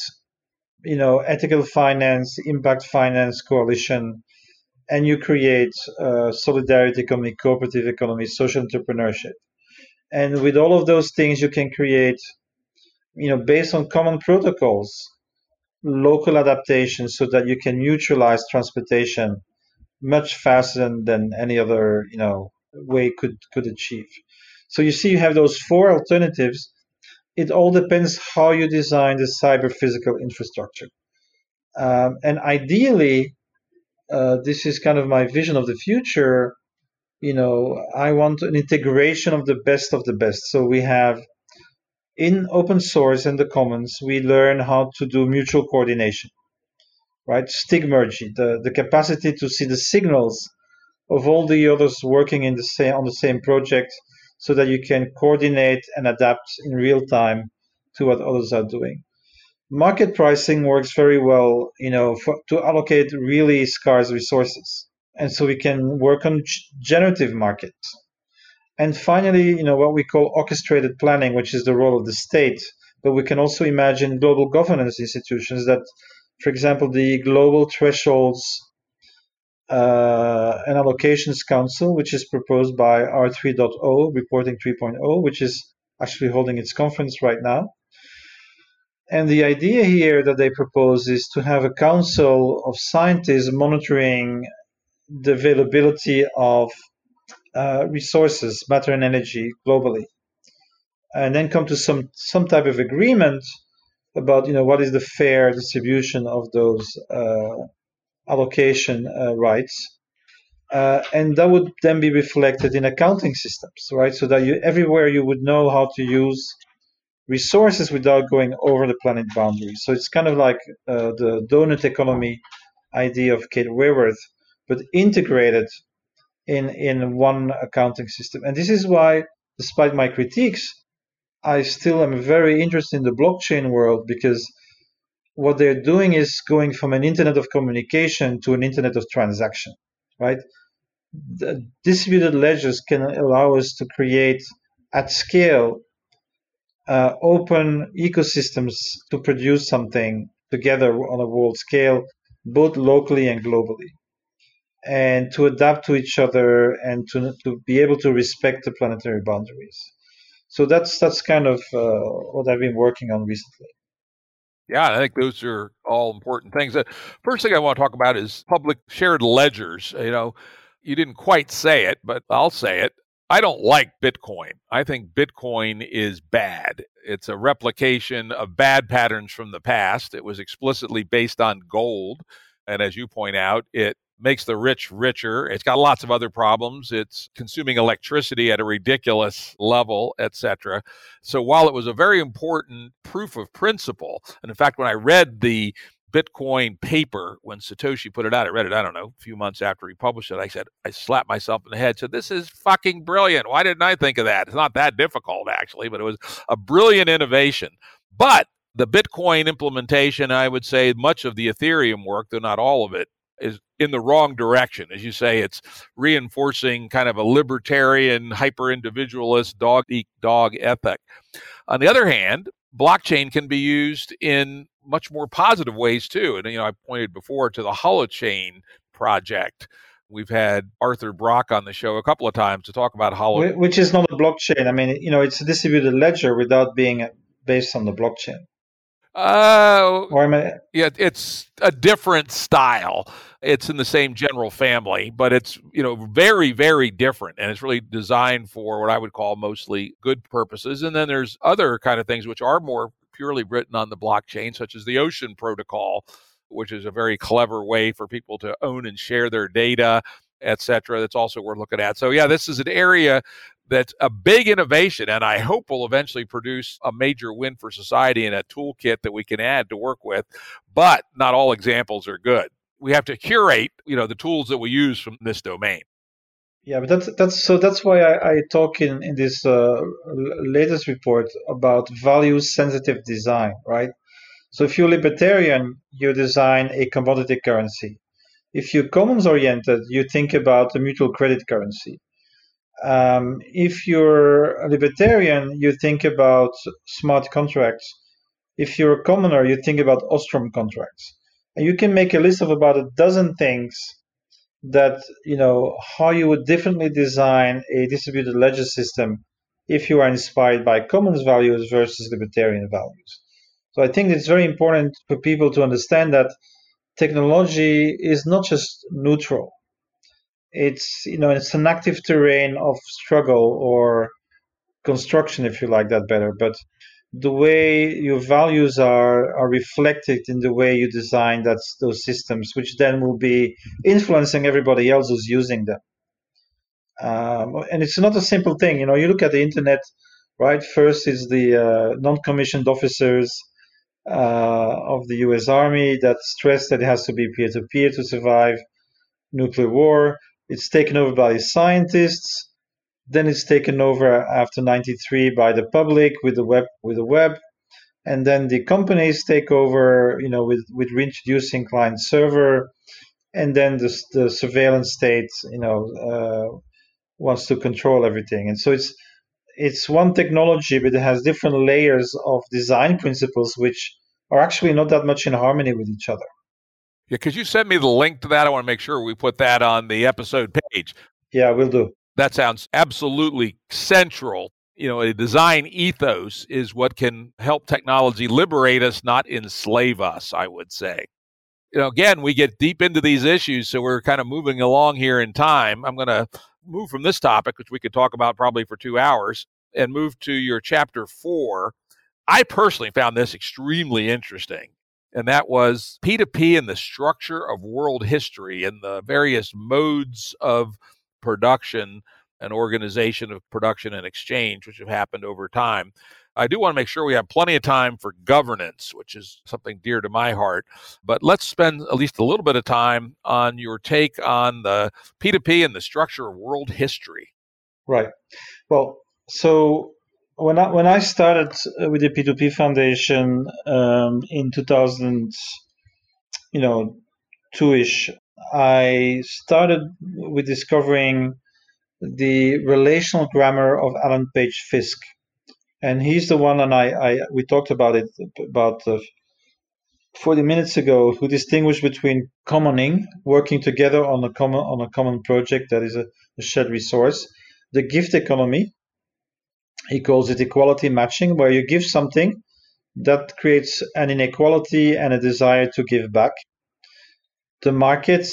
you know, ethical finance, impact finance coalition and you create uh, solidarity economy, cooperative economy, social entrepreneurship. And with all of those things, you can create, you know, based on common protocols, local adaptations so that you can mutualize transportation much faster than, than any other, you know, way could could achieve. So you see, you have those four alternatives. It all depends how you design the cyber physical infrastructure. Um, and ideally, uh, this is kind of my vision of the future. You know, I want an integration of the best of the best. So we have in open source and the commons, we learn how to do mutual coordination, right? Stigmergy, the, the capacity to see the signals of all the others working in the same on the same project so that you can coordinate and adapt in real time to what others are doing market pricing works very well, you know, for, to allocate really scarce resources. And so we can work on generative markets. And finally, you know, what we call orchestrated planning, which is the role of the state. But we can also imagine global governance institutions that, for example, the Global Thresholds uh, and Allocations Council, which is proposed by R3.0, Reporting 3.0, which is actually holding its conference right now and the idea here that they propose is to have a council of scientists monitoring the availability of uh, resources, matter and energy globally, and then come to some some type of agreement about you know what is the fair distribution of those uh, allocation uh, rights. Uh, and that would then be reflected in accounting systems, right? So that you everywhere you would know how to use resources without going over the planet boundary. So it's kind of like uh, the donut economy idea of Kate Raworth, but integrated in in one accounting system. And this is why, despite my critiques, I still am very interested in the blockchain world because what they're doing is going from an internet of communication to an internet of transaction, right? The distributed ledgers can allow us to create at scale uh, open ecosystems to produce something together on a world scale, both locally and globally, and to adapt to each other and to, to be able to respect the planetary boundaries. So that's that's kind of uh, what I've been working on recently. Yeah, I think those are all important things. The first thing I want to talk about is public shared ledgers. You know, you didn't quite say it, but I'll say it. I don't like Bitcoin. I think Bitcoin is bad. It's a replication of bad patterns from the past. It was explicitly based on gold. And as you point out, it makes the rich richer. It's got lots of other problems. It's consuming electricity at a ridiculous level, etc. So while it was a very important proof of principle, and in fact, when I read the Bitcoin paper when Satoshi put it out. I read it, I don't know, a few months after he published it. I said, I slapped myself in the head, said, This is fucking brilliant. Why didn't I think of that? It's not that difficult, actually, but it was a brilliant innovation. But the Bitcoin implementation, I would say much of the Ethereum work, though not all of it, is in the wrong direction. As you say, it's reinforcing kind of a libertarian, hyper individualist, dog eat dog ethic. On the other hand, blockchain can be used in much more positive ways too. And, you know, I pointed before to the Holochain project. We've had Arthur Brock on the show a couple of times to talk about Holo. Which is not a blockchain. I mean, you know, it's a distributed ledger without being based on the blockchain. Uh, or am I... yeah, it's a different style. It's in the same general family, but it's you know very very different, and it's really designed for what I would call mostly good purposes. And then there's other kind of things which are more purely written on the blockchain, such as the Ocean Protocol, which is a very clever way for people to own and share their data, etc. That's also worth looking at. So yeah, this is an area that's a big innovation and I hope will eventually produce a major win for society and a toolkit that we can add to work with. But not all examples are good. We have to curate, you know, the tools that we use from this domain. Yeah, but that's that's so that's why I, I talk in in this uh, latest report about value sensitive design, right? So if you're libertarian, you design a commodity currency. If you're commons oriented, you think about a mutual credit currency. Um, if you're a libertarian, you think about smart contracts. If you're a commoner, you think about Ostrom contracts. And you can make a list of about a dozen things that you know how you would differently design a distributed ledger system if you are inspired by commons values versus libertarian values. So I think it's very important for people to understand that technology is not just neutral. It's you know it's an active terrain of struggle or construction, if you like that better. But the way your values are are reflected in the way you design that those systems, which then will be influencing everybody else who's using them. Um, and it's not a simple thing, you know. You look at the internet, right? First is the uh, non-commissioned officers uh, of the U.S. Army that stress that it has to be peer-to-peer to survive nuclear war. It's taken over by scientists then it's taken over after 93 by the public with the web with the web. And then the companies take over you know with with reintroducing client server. And then the, the surveillance state you know uh, wants to control everything. And so it's it's one technology but it has different layers of design principles which are actually not that much in harmony with each other. Yeah could you send me the link to that? I want to make sure we put that on the episode page. Yeah we'll do that sounds absolutely central. You know, a design ethos is what can help technology liberate us, not enslave us, I would say. You know, again, we get deep into these issues, so we're kind of moving along here in time. I'm going to move from this topic, which we could talk about probably for two hours, and move to your chapter four. I personally found this extremely interesting and that was P2P and the structure of world history and the various modes of production and organization of production and exchange, which have happened over time. I do want to make sure we have plenty of time for governance, which is something dear to my heart. But let's spend at least a little bit of time on your take on the P2P and the structure of world history. Right. Well, so when I when I started with the P2P Foundation um, in 2000, you know, two ish, I started with discovering the relational grammar of Alan Page Fiske, and he's the one, and I, I we talked about it about uh, 40 minutes ago, who distinguished between commoning, working together on a common on a common project that is a, a shared resource, the gift economy. He calls it equality matching, where you give something that creates an inequality and a desire to give back the market,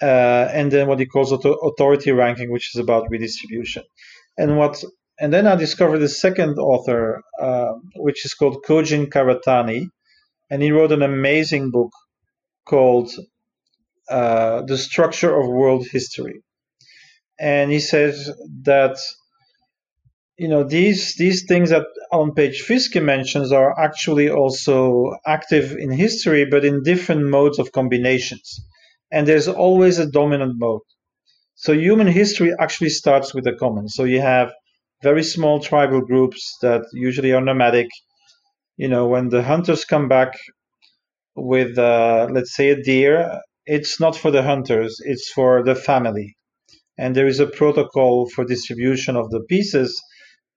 uh, and then what he calls authority ranking, which is about redistribution. And what and then I discovered the second author, uh, which is called Kojin Karatani, and he wrote an amazing book called uh, the structure of world history. And he says that you know these these things that Alan Page Fiske mentions are actually also active in history, but in different modes of combinations. And there's always a dominant mode. So human history actually starts with the common. So you have very small tribal groups that usually are nomadic. You know, when the hunters come back with, uh, let's say, a deer, it's not for the hunters, it's for the family. And there is a protocol for distribution of the pieces.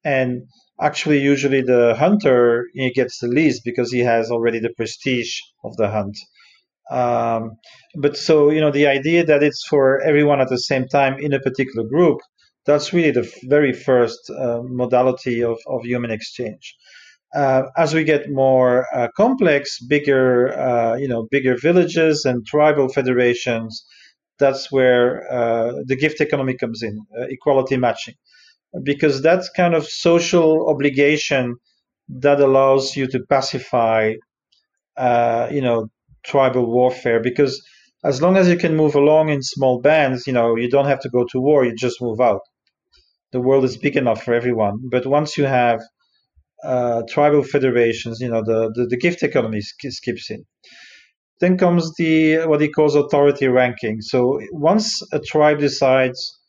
And actually, usually the hunter he gets the least because he has already the prestige of the hunt. Um, but so, you know, the idea that it's for everyone at the same time in a particular group, that's really the very first uh, modality of, of human exchange. Uh, as we get more uh, complex, bigger, uh, you know, bigger villages and tribal federations, that's where uh, the gift economy comes in, uh, equality matching, because that's kind of social obligation that allows you to pacify, you know, tribal warfare. Because as long as you can move along in small bands, you know, you don't have to go to war; you just move out. The world is big enough for everyone. But once you have uh, tribal federations, you know, the, the, the gift economy skips in. Then comes the what he calls authority ranking. So once a tribe decides,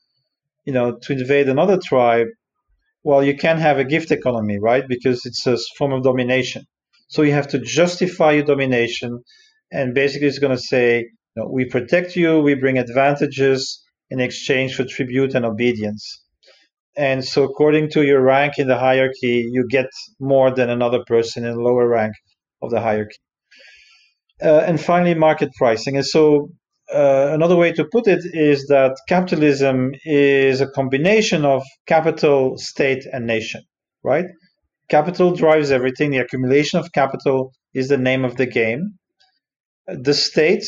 you know, to invade another tribe, well, you can have a gift economy, right? Because it's a form of domination. So you have to justify your domination, and basically it's going to say, you know, we protect you, we bring advantages in exchange for tribute and obedience and so according to your rank in the hierarchy you get more than another person in the lower rank of the hierarchy uh, and finally market pricing and so uh, another way to put it is that capitalism is a combination of capital state and nation right? Capital drives everything. The accumulation of capital is the name of the game. The state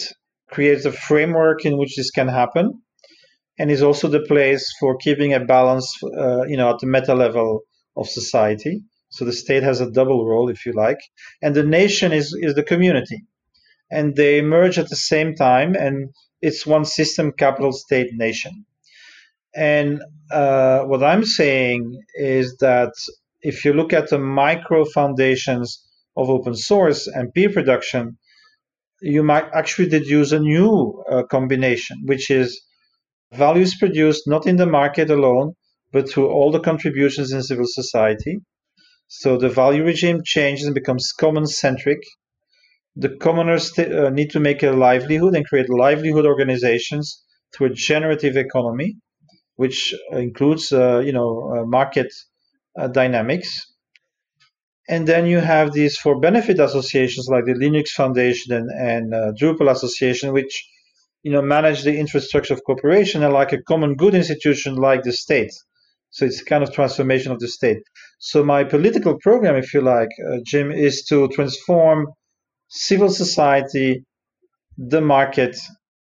creates a framework in which this can happen and is also the place for keeping a balance, uh, you know, at the meta level of society. So the state has a double role, if you like, and the nation is is the community, and they merge at the same time, and it's one system, capital state nation. And uh, what I'm saying is that if you look at the micro foundations of open source and peer production, you might actually deduce a new uh, combination, which is values produced not in the market alone, but through all the contributions in civil society. So the value regime changes and becomes common centric. The commoners uh, need to make a livelihood and create livelihood organizations through a generative economy, which includes, uh, you know, uh, market uh, dynamics. And then you have these for benefit associations like the Linux Foundation and, and uh, Drupal Association, which you know, manage the infrastructure of cooperation and like a common good institution like the state. So it's kind of transformation of the state. So my political program, if you like, uh, Jim, is to transform civil society, the market,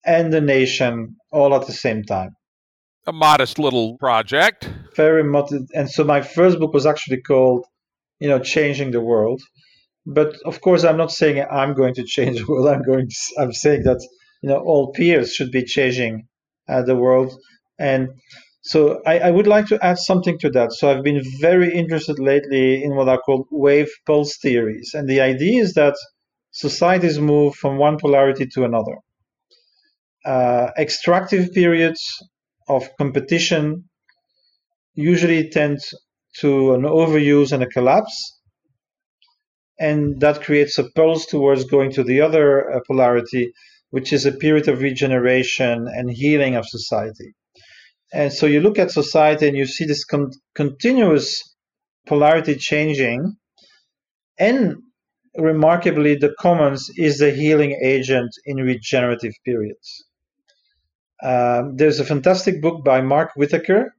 and the nation all at the same time. A modest little project. Very modest. And so my first book was actually called, you know, Changing the World. But of course, I'm not saying I'm going to change the world. I'm going. To, I'm saying that you know all peers should be changing uh, the world and so I, I, would like to add something to that so i've been very interested lately in what are called wave pulse theories and the idea is that societies move from one polarity to another uh, extractive periods of competition usually tend to an overuse and a collapse and that creates a pulse towards going to the other uh, polarity which is a period of regeneration and healing of society. And so you look at society and you see this con- continuous polarity changing. And remarkably, the commons is the healing agent in regenerative periods. Um, there's a fantastic book by Mark Whitaker,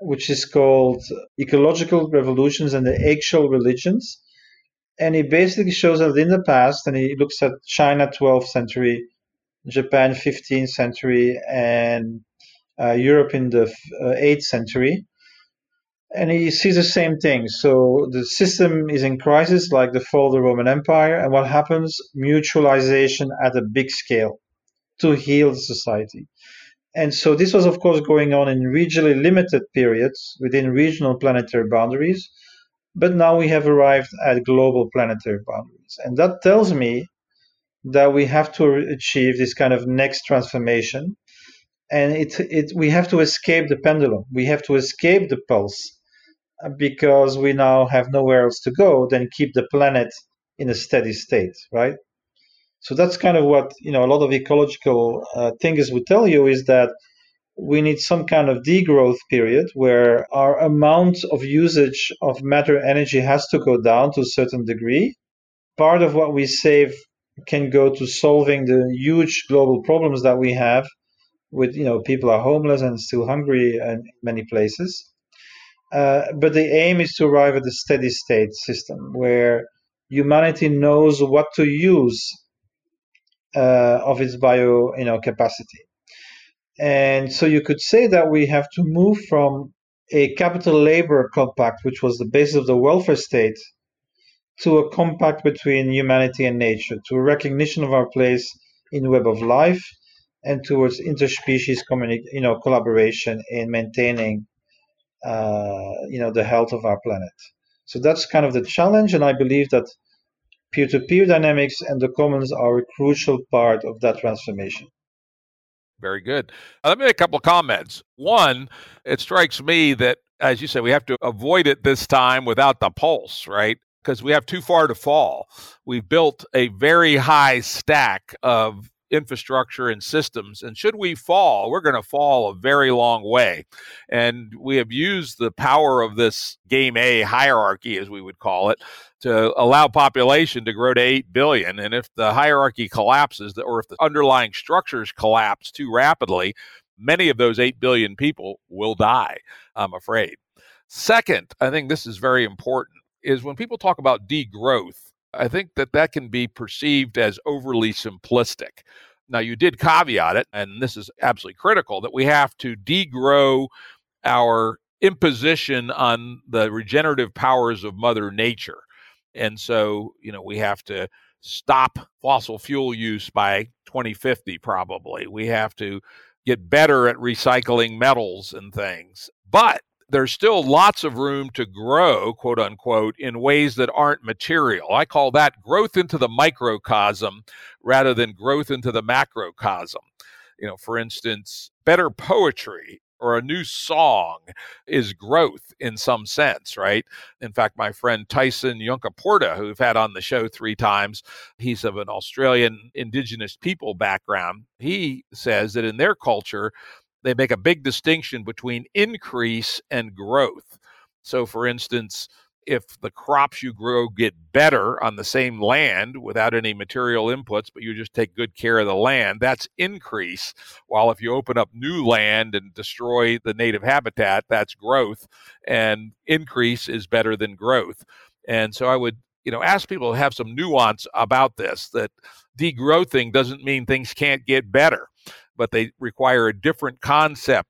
which is called Ecological Revolutions and the Axial Religions and he basically shows that in the past, and he looks at China 12th century, Japan 15th century, and uh, Europe in the uh, 8th century. And he sees the same thing. So the system is in crisis, like the fall of the Roman Empire. And what happens? Mutualization at a big scale to heal the society. And so this was, of course, going on in regionally limited periods within regional planetary boundaries. But now we have arrived at global planetary boundaries. And that tells me that we have to achieve this kind of next transformation. And it, it, we have to escape the pendulum. We have to escape the pulse because we now have nowhere else to go than keep the planet in a steady state, right? So that's kind of what you know. A lot of ecological uh, thinkers would tell you is that we need some kind of degrowth period where our amount of usage of matter energy has to go down to a certain degree. Part of what we save can go to solving the huge global problems that we have with you know people are homeless and still hungry in many places. Uh, but the aim is to arrive at a steady state system where humanity knows what to use uh, of its bio you know capacity. And so you could say that we have to move from a capital labor compact which was the basis of the welfare state to a compact between humanity and nature to a recognition of our place in web of life and towards interspecies communi- you know collaboration in maintaining you know the health of our planet so that's kind of the challenge and i believe that Peer-to-peer dynamics and the commons are a crucial part of that transformation. Very good. Uh, let me make a couple of comments. One, it strikes me that, as you said, we have to avoid it this time without the pulse, right? Because we have too far to fall. We've built a very high stack of infrastructure and systems. And should we fall, we're going to fall a very long way. And we have used the power of this game A hierarchy, as we would call it, to allow population to grow to 8 billion. And if the hierarchy collapses, or if the underlying structures collapse too rapidly, many of those 8 billion people will die, I'm afraid. Second, I think this is very important, is when people talk about degrowth, I think that that can be perceived as overly simplistic. Now, you did caveat it, and this is absolutely critical that we have to degrow our imposition on the regenerative powers of Mother Nature. And so, you know, we have to stop fossil fuel use by 2050, probably. We have to get better at recycling metals and things. But there's still lots of room to grow, quote unquote, in ways that aren't material. I call that growth into the microcosm rather than growth into the macrocosm. You know, for instance, better poetry or a new song is growth in some sense, right? In fact, my friend Tyson Yunkaporta, who we've had on the show three times, he's of an Australian indigenous people background. He says that in their culture, they make a big distinction between increase and growth. So, for instance, if the crops you grow get better on the same land without any material inputs, but you just take good care of the land, that's increase. While if you open up new land and destroy the native habitat, that's growth. And increase is better than growth. And so I would, you know, ask people to have some nuance about this that degrowthing doesn't mean things can't get better but they require a different concept.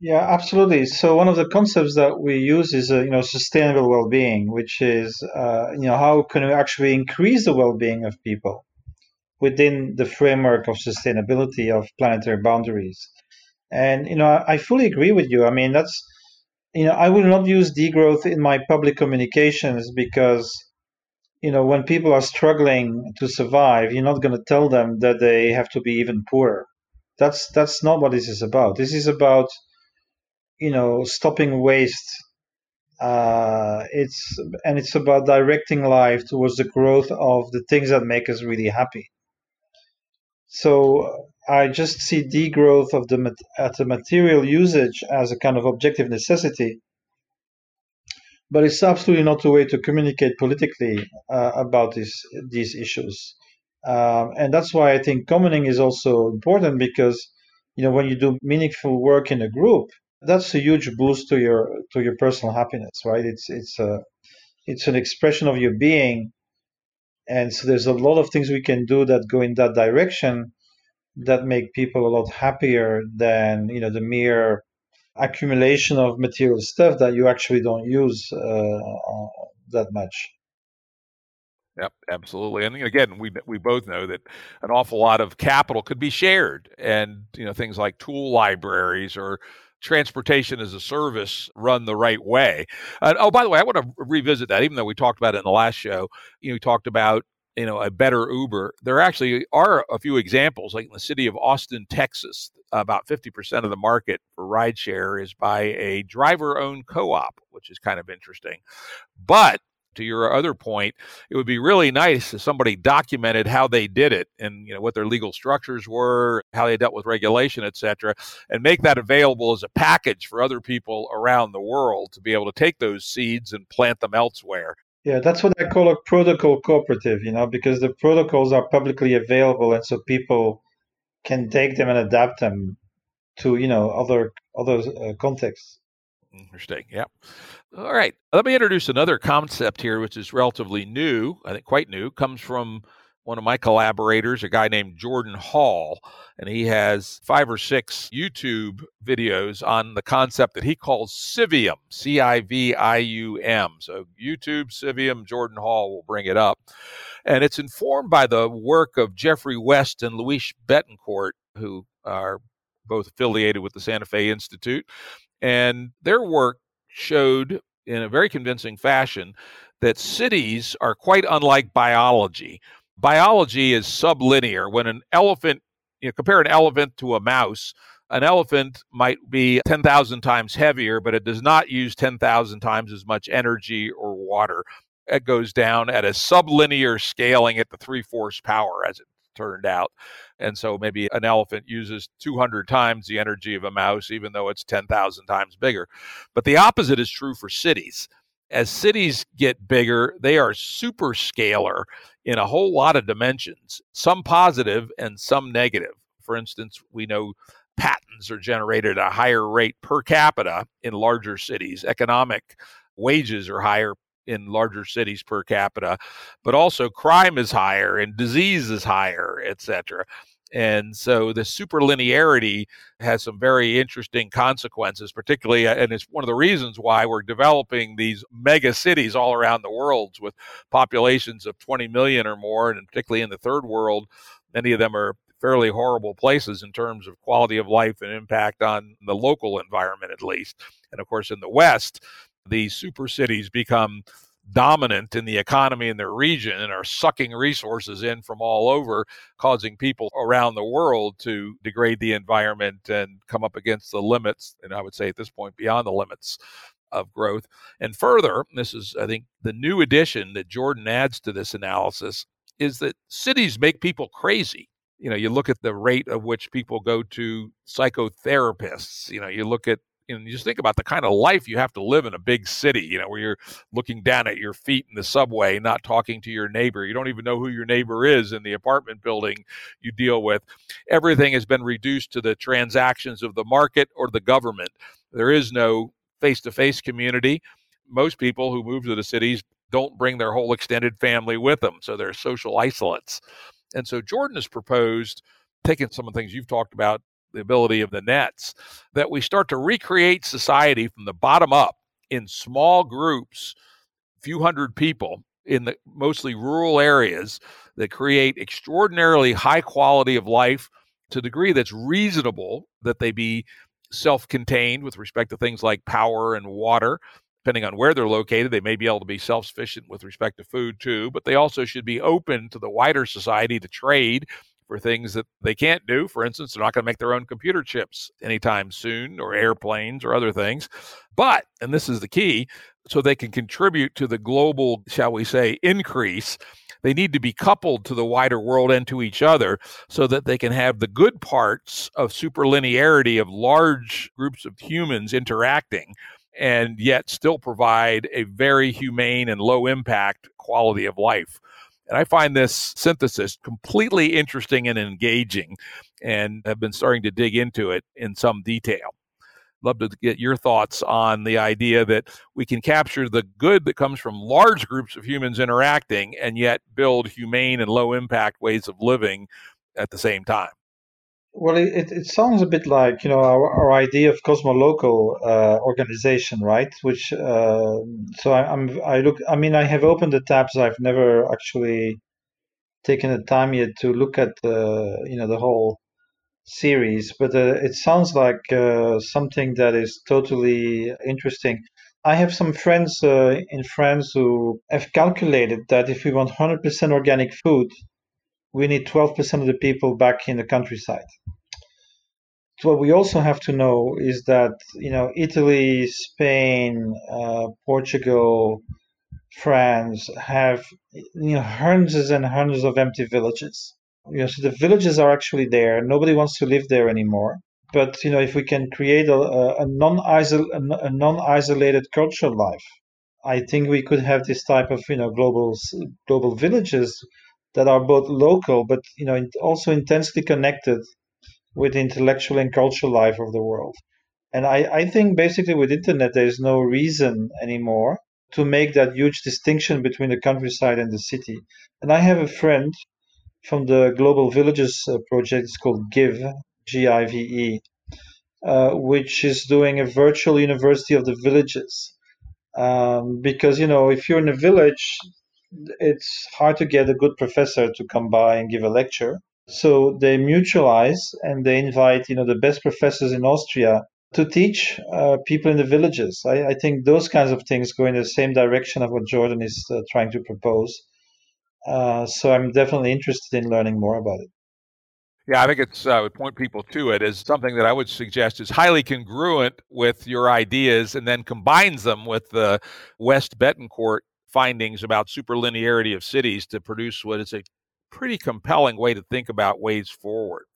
Yeah, absolutely. So one of the concepts that we use is, uh, you know, sustainable well-being, which is, uh, you know, how can we actually increase the well-being of people within the framework of sustainability of planetary boundaries. And you know, I, fully agree with you. I mean, that's, you know, I will not use degrowth in my public communications because you know when people are struggling to survive you're not going to tell them that they have to be even poorer that's that's not what this is about. This is about you know stopping waste. Uh, it's and it's about directing life towards the growth of the things that make us really happy. So I just see degrowth of the at the material usage as a kind of objective necessity, but it's absolutely not the way to communicate politically uh, about these these issues. Um, and that's why I think commoning is also important because you know when you do meaningful work in a group, that's a huge boost to your to your personal happiness, right? It's it's a it's an expression of your being, and so there's a lot of things we can do that go in that direction that make people a lot happier than you know the mere accumulation of material stuff that you actually don't use uh, that much. Yep, absolutely. And again, we we both know that an awful lot of capital could be shared, and you know things like tool libraries or transportation as a service run the right way. Oh, by the way, I want to revisit that, even though we talked about it in the last show. You know, we talked about you know a better Uber. There actually are a few examples, like in the city of Austin, Texas. About 50% of the market for rideshare is by a driver-owned co-op, which is kind of interesting. But to your other point, it would be really nice if somebody documented how they did it and you know what their legal structures were, how they dealt with regulation, et cetera, and make that available as a package for other people around the world to be able to take those seeds and plant them elsewhere. Yeah, that's what I call a protocol cooperative, you know, because the protocols are publicly available and so people can take them and adapt them to, you know, other other uh, contexts. Interesting. Yeah. All right. Let me introduce another concept here, which is relatively new. I think quite new. Comes from one of my collaborators, a guy named Jordan Hall, and he has five or six YouTube videos on the concept that he calls Civium, C I V I U M. So, YouTube, Civium, Jordan Hall will bring it up. And it's informed by the work of Geoffrey West and Luis Bettencourt, who are both affiliated with the Santa Fe Institute. And their work showed in a very convincing fashion that cities are quite unlike biology. Biology is sublinear. When an elephant, you know, compare an elephant to a mouse, an elephant might be 10,000 times heavier, but it does not use 10,000 times as much energy or water. It goes down at a sublinear scaling at the three fourths power, as it turned out. And so maybe an elephant uses 200 times the energy of a mouse, even though it's 10,000 times bigger. But the opposite is true for cities. As cities get bigger, they are super scalar in a whole lot of dimensions, some positive and some negative. For instance, we know patents are generated at a higher rate per capita in larger cities. Economic wages are higher in larger cities per capita, but also crime is higher and disease is higher, etc. And so the superlinearity has some very interesting consequences, particularly, uh, and it's one of the reasons why we're developing these mega cities all around the world with populations of 20 million or more, and particularly in the third world, many of them are fairly horrible places in terms of quality of life and impact on the local environment, at least. And of course, in the West, these super cities become dominant in the economy in their region and are sucking resources in from all over, causing people around the world to degrade the environment and come up against the limits, and I would say at this point, beyond the limits of growth. And further, this is, I think, the new addition that Jordan adds to this analysis is that cities make people crazy. You know, you look at the rate of which people go to psychotherapists. You know, you look at know, you just think about the kind of life you have to live in a big city, you know, where you're looking down at your feet in the subway, not talking to your neighbor. You don't even know who your neighbor is in the apartment building you deal with. Everything has been reduced to the transactions of the market or the government. There is no face to face community. Most people who move to the cities don't bring their whole extended family with them, so they're social isolates. And so Jordan has proposed taking some of the things you've talked about the ability of the nets, that we start to recreate society from the bottom up in small groups, few hundred people in the mostly rural areas that create extraordinarily high quality of life to a degree that's reasonable that they be self-contained with respect to things like power and water. Depending on where they're located they may be able to be self-sufficient with respect to food too but they also should be open to the wider society to trade for things that they can't do. For instance, they're not going to make their own computer chips anytime soon, or airplanes, or other things. But, and this is the key, so they can contribute to the global, shall we say, increase. They need to be coupled to the wider world and to each other so that they can have the good parts of superlinearity of large groups of humans interacting and yet still provide a very humane and low impact quality of life and I find this synthesis completely interesting and engaging and have been starting to dig into it in some detail. Love to get your thoughts on the idea that we can capture the good that comes from large groups of humans interacting and yet build humane and low impact ways of living at the same time. Well, it, it sounds a bit like you know our, our idea of cosmolocal uh, organization, right? Which uh, so I, am I look I mean I have opened the tabs. I've never actually taken the time yet to look at the you know the whole series, but uh, it sounds like uh, something that is totally interesting. I have some friends uh, in France who have calculated that if we want 100% organic food, we need 12% of the people back in the countryside. What we also have to know is that you know Italy, Spain, uh, Portugal, France have you know hundreds and hundreds of empty villages. You know, so the villages are actually there. Nobody wants to live there anymore. But you know, if we can create a, a a non-isolated cultural life, I think we could have this type of you know global global villages that are both local but you know also intensely connected with the intellectual and cultural life of the world. And I, I think basically with internet there is no reason anymore to make that huge distinction between the countryside and the city. And I have a friend from the Global Villages uh, project. It's called GIVE, G-I-V-E, uh, which is doing a virtual university of the villages. Um, because you know, if you're in a village, it's hard to get a good professor to come by and give a lecture. So they mutualize and they invite, you know, the best professors in Austria to teach uh, people in the villages. I, I, think those kinds of things go in the same direction of what Jordan is uh, trying to propose. Uh, so I'm definitely interested in learning more about it. Yeah, I think it's uh, would point people to it as something that I would suggest is highly congruent with your ideas, and then combines them with the West Bettencourt findings about superlinearity of cities to produce what is a pretty compelling way to think about ways forward.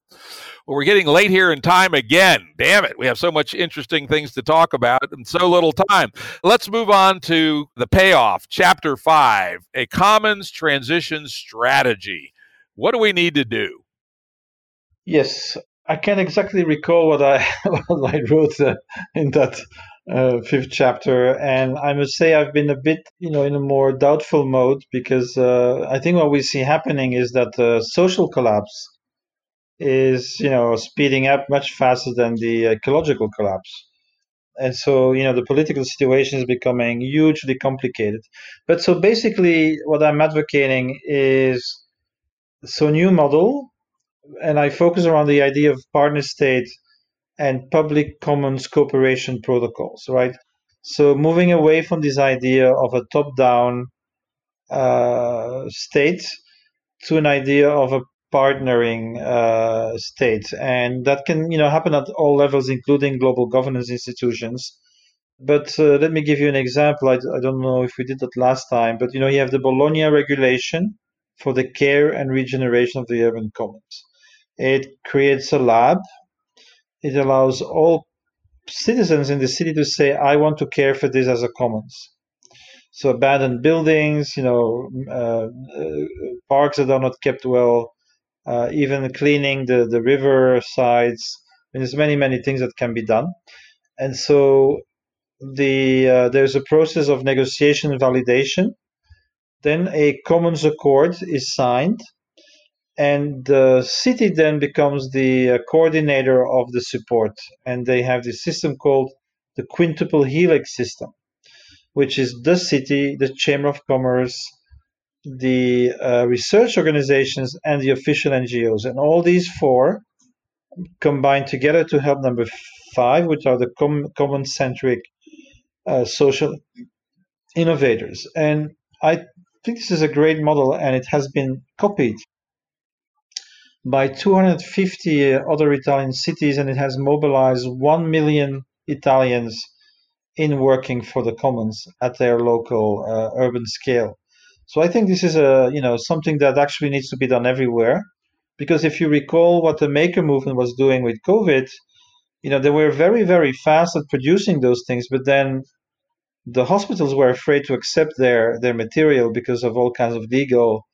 Well, we're getting late here in time again. Damn it. We have so much interesting things to talk about and so little time. Let's move on to the payoff, chapter five a commons transition strategy. What do we need to do? Yes, I can't exactly recall what I, what I wrote uh, in that uh, fifth chapter, and I must say I've been a bit, you know, in a more doubtful mode because uh, I think what we see happening is that the social collapse is, you know, speeding up much faster than the ecological collapse. And so, you know, the political situation is becoming hugely complicated. But so basically, what I'm advocating is so new model, and I focus around the idea of partner state and public commons cooperation protocols, right? So moving away from this idea of a top-down uh, state to an idea of a partnering uh, state, and that can you know happen at all levels, including global governance institutions. But uh, let me give you an example. I, I don't know if we did that last time, but you know you have the Bologna regulation for the care and regeneration of the urban commons. It creates a lab it allows all citizens in the city to say, I want to care for this as a commons. So abandoned buildings, you know, uh, uh, parks that are not kept well, uh, even cleaning the, the river sides. I mean, there's many, many things that can be done. And so the uh, there's a process of negotiation and validation. Then a commons accord is signed and the city then becomes the uh, coordinator of the support. And they have this system called the quintuple helix system which is the city the chamber of commerce the uh, research organizations and the official ngos and all these four combine together to help number five which are the com- common centric uh, social innovators. And i think this is a great model and it has been copied by 250 other Italian cities, and it has mobilized 1 million Italians in working for the commons at their local uh, urban scale. So I think this is a you know something that actually needs to be done everywhere, because if you recall what the maker movement was doing with COVID, you know they were very very fast at producing those things, but then the hospitals were afraid to accept their their material because of all kinds of legal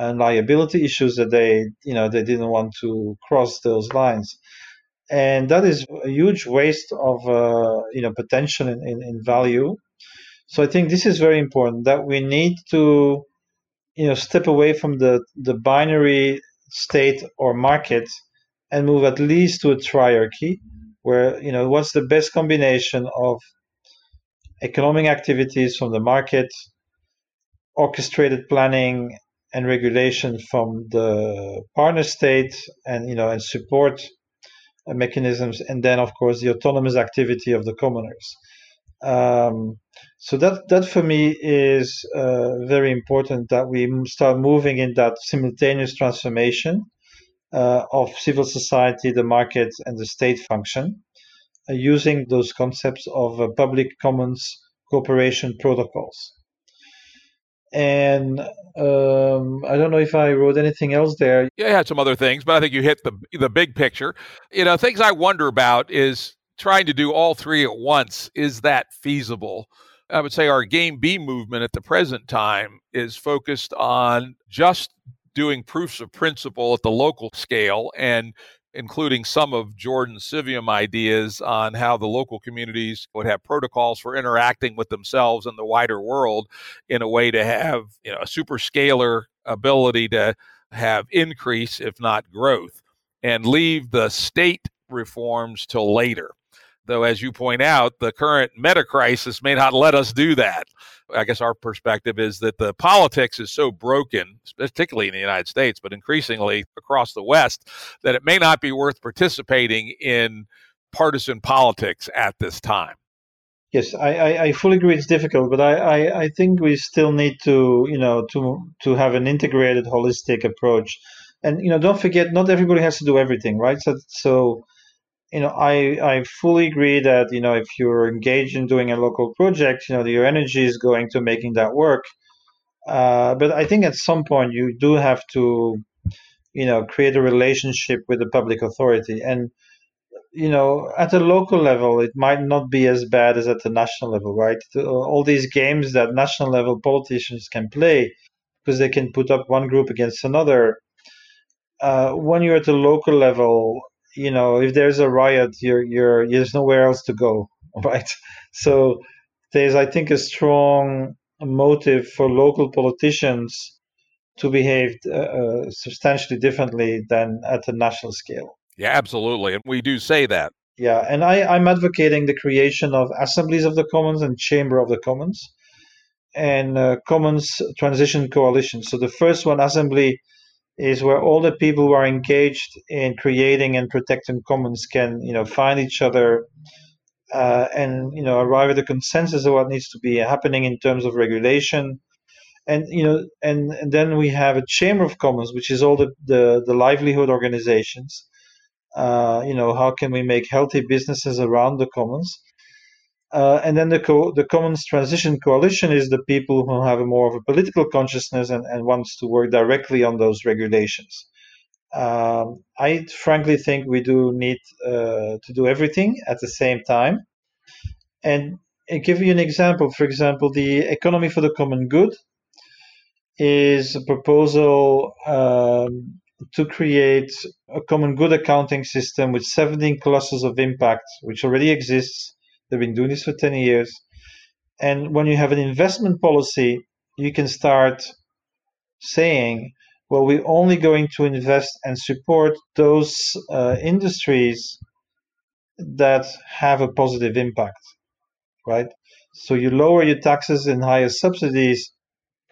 and liability issues that they you know they didn't want to cross those lines. And that is a huge waste of uh, you know potential in, in, in, value. So i think this is very important that we need to you know step away from the the binary state or market and move at least to a triarchy where you know what's the best combination of economic activities from the market orchestrated planning and regulation from the partner state and you know and support mechanisms and then of course the autonomous activity of the commoners um, so that that for me is uh, very important that we start moving in that simultaneous transformation uh, of civil society, the market, and the state function, uh, using those concepts of uh, public commons cooperation protocols. And um, I don't know if I wrote anything else there. Yeah, I had some other things, but I think you hit the the big picture. You know, things I wonder about is trying to do all three at once. Is that feasible? I would say our Game B movement at the present time is focused on just doing proofs of principle at the local scale and including some of Jordan Civium ideas on how the local communities would have protocols for interacting with themselves and the wider world in a way to have you know a super scalar ability to have increase if not growth and leave the state reforms till later though as you point out the current meta crisis may not let us do that I guess our perspective is that the politics is so broken, particularly in the United States, but increasingly across the West, that it may not be worth participating in partisan politics at this time. Yes, I, I, I fully agree. It's difficult, but I, I, I think we still need to, you know, to to have an integrated, holistic approach. And you know, don't forget, not everybody has to do everything, right? So, so you know, I I fully agree that you know if you're engaged in doing a local project, you know, your energy is going to making that work. Uh, but I think at some point you do have to, you know, create a relationship with the public authority, and you know, at a local level, it might not be as bad as at the national level, right? All these games that national level politicians can play because they can put up one group against another. Uh, when you're at the local level, you know, if there's a riot, you're you're there's nowhere else to go, right? So there's, I think, a strong motive for local politicians to behave uh, uh, substantially differently than at the national scale. Yeah, absolutely, and we do say that. Yeah, and I, I'm advocating the creation of assemblies of the commons and chamber of the commons, and uh, commons transition coalition. So the first one, assembly is where all the people who are engaged in creating and protecting commons can you know find each other uh, and you know arrive at a consensus of what needs to be happening in terms of regulation. And you know and, and then we have a chamber of commons which is all the the, the livelihood organizations. Uh, you know how can we make healthy businesses around the commons uh, and then the, co- the Commons Transition Coalition is the people who have more of a political consciousness and, and wants to work directly on those regulations. Um, I frankly think we do need uh, to do everything at the same time. And I'll give you an example. For example, the Economy for the Common Good is a proposal um, to create a common good accounting system with 17 clusters of impact, which already exists They've been doing this for 10 years. And when you have an investment policy, you can start saying, well, we're only going to invest and support those uh, industries that have a positive impact, right? So you lower your taxes and higher subsidies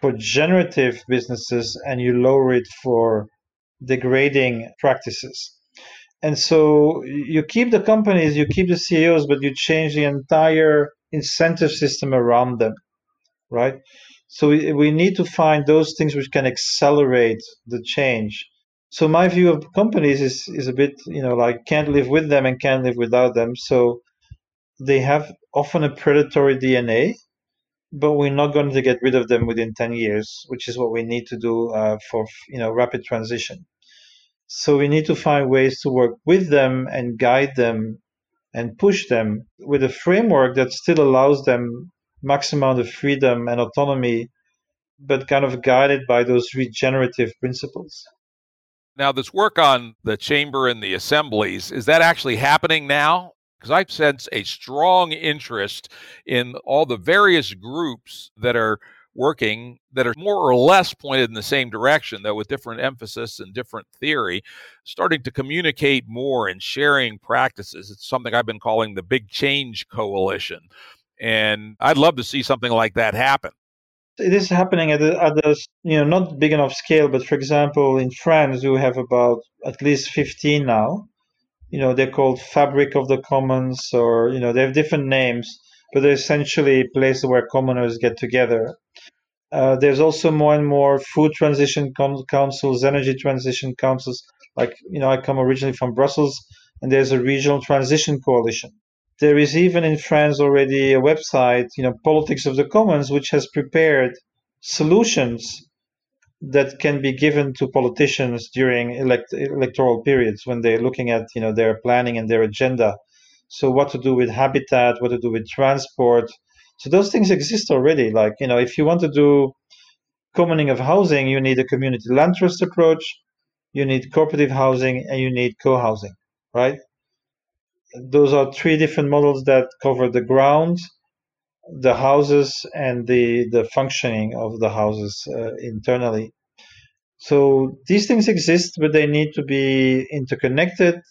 for generative businesses and you lower it for degrading practices. And so you keep the companies, you keep the CEOs, but you change the entire incentive system around them, right? So we, we need to find those things which can accelerate the change. So my view of companies is is a bit, you know, like can't live with them and can't live without them. So they have often a predatory DNA, but we're not going to get rid of them within 10 years, which is what we need to do uh, for, you know, rapid transition. So we need to find ways to work with them and guide them and push them with a framework that still allows them maximum amount of freedom and autonomy, but kind of guided by those regenerative principles. Now, this work on the chamber and the assemblies, is that actually happening now? Because I sense a strong interest in all the various groups that are working that are more or less pointed in the same direction, though with different emphasis and different theory, starting to communicate more and sharing practices. It's something I've been calling the Big Change Coalition. And I'd love to see something like that happen. It is happening at a, at a you know not big enough scale, but for example, in France, we have about at least 15 now. You know, they're called Fabric of the Commons, or you know, they have different names, but they're essentially places where commoners get together. Uh, there's also more and more food transition councils, energy transition councils. Like you know, I come originally from Brussels, and there's a regional transition coalition there is even in France already a website, you know, Politics of the Commons, which has prepared solutions that can be given to politicians during elect- electoral periods when they're looking at, you know, their planning and their agenda. So what to do with habitat, what to do with transport. So those things exist already. Like, you know, if you want to do commoning of housing, you need a community land trust approach, you need cooperative housing, and you need co-housing, right? those are three different models that cover the ground, the houses, and the the functioning of the houses uh, internally. So these things exist, but they need to be interconnected.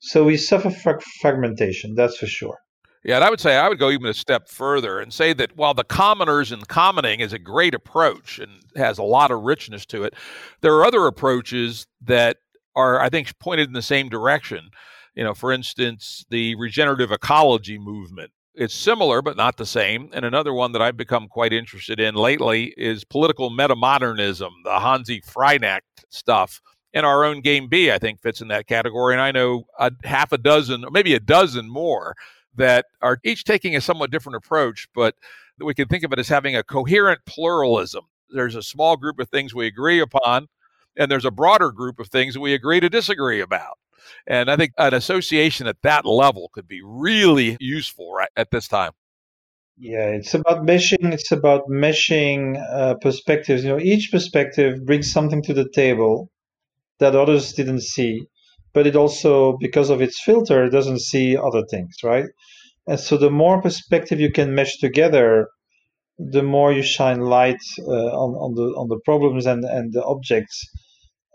So we suffer frag- fragmentation, that's for sure. Yeah, and I would say I would go even a step further and say that while the commoners and commoning is a great approach and has a lot of richness to it, there are other approaches that are, I think, pointed in the same direction you know, for instance, the regenerative ecology movement. It's similar, but not the same. And another one that I've become quite interested in lately is political metamodernism, the Hanzi Freinacht stuff. And our own game B, I think, fits in that category. And I know a half a dozen, or maybe a dozen more, that are each taking a somewhat different approach, but we can think of it as having a coherent pluralism. There's a small group of things we agree upon, and there's a broader group of things we agree to disagree about. And I think an association at that level could be really useful right at this time. Yeah, it's about meshing. It's about meshing uh, perspectives. You know, each perspective brings something to the table that others didn't see, but it also, because of its filter, doesn't see other things, right? And so, the more perspective you can mesh together, the more you shine light uh, on on the on the problems and and the objects.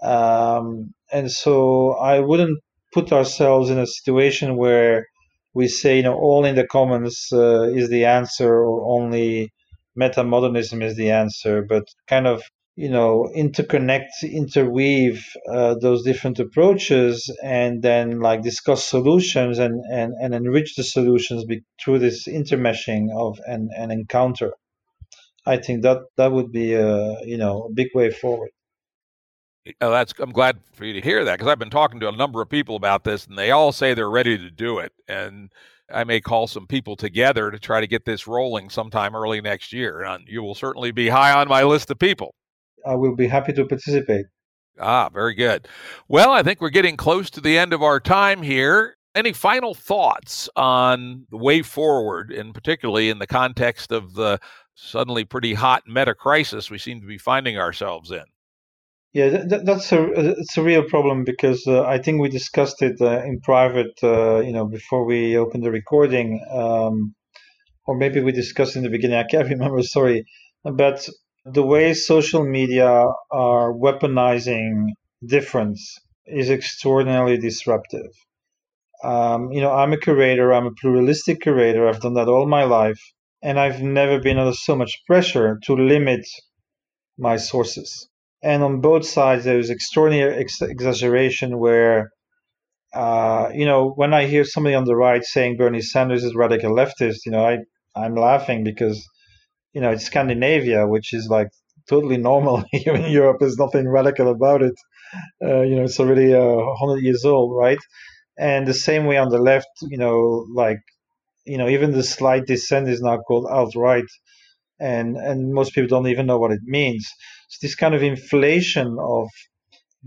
Um, and so I wouldn't put ourselves in a situation where we say, you know, all in the commons uh, is the answer, or only meta modernism is the answer, but kind of you know interconnect interweave uh, those different approaches and then like discuss solutions and and, and enrich the solutions be, through this intermeshing of an, an encounter i think that that would be a you know a big way forward Oh, that's I'm glad for you to hear that because I've been talking to a number of people about this, and they all say they're ready to do it. And I may call some people together to try to get this rolling sometime early next year. And you will certainly be high on my list of people. I will be happy to participate. Ah, very good. Well, I think we're getting close to the end of our time here. Any final thoughts on the way forward, and particularly in the context of the suddenly pretty hot meta crisis we seem to be finding ourselves in? Yeah, that, that's a it's a real problem because uh, I think we discussed it uh, in private, uh, you know, before we opened the recording, um, or maybe we discussed in the beginning. I can't remember. Sorry, but the way social media are weaponizing difference is extraordinarily disruptive. Um, you know, I'm a curator. I'm a pluralistic curator. I've done that all my life, and I've never been under so much pressure to limit my sources and on both sides there's extraordinary ex- exaggeration where uh, you know when i hear somebody on the right saying bernie sanders is radical leftist you know i i'm laughing because you know scandinavia which is like totally normal here in europe there's nothing radical about it uh, you know it's already uh, 100 years old right and the same way on the left you know like you know even the slight dissent is now called alt-right and and most people don't even know what it means. So this kind of inflation of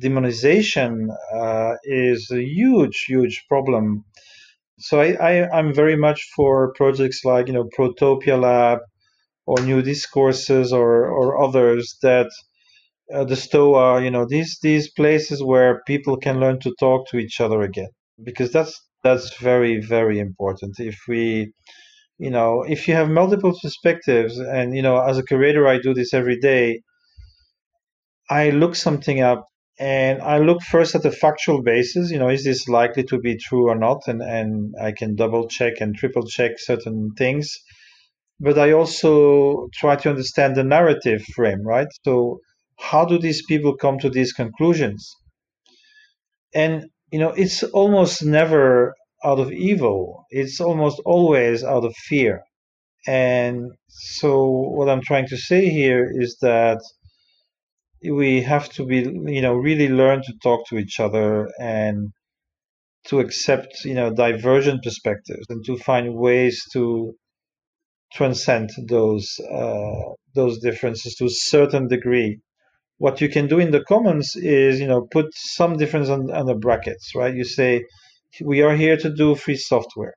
demonization uh, is a huge, huge problem. So I, I I'm very much for projects like you know Protopia Lab or New Discourses or or others that uh, the Stoa, you know, these these places where people can learn to talk to each other again, because that's that's very very important. If we you know, if you have multiple perspectives, and you know, as a curator, I do this every day. I look something up and I look first at the factual basis. You know, is this likely to be true or not? And and I can double check and triple check certain things. But I also try to understand the narrative frame, right? So how do these people come to these conclusions? And you know, it's almost never out of evil. It's almost always out of fear. And so what I'm trying to say here is that we have to be you know really learn to talk to each other and to accept you know divergent perspectives and to find ways to transcend those uh, those differences to a certain degree what you can do in the commons is you know put some difference on, on the brackets right you say we are here to do free software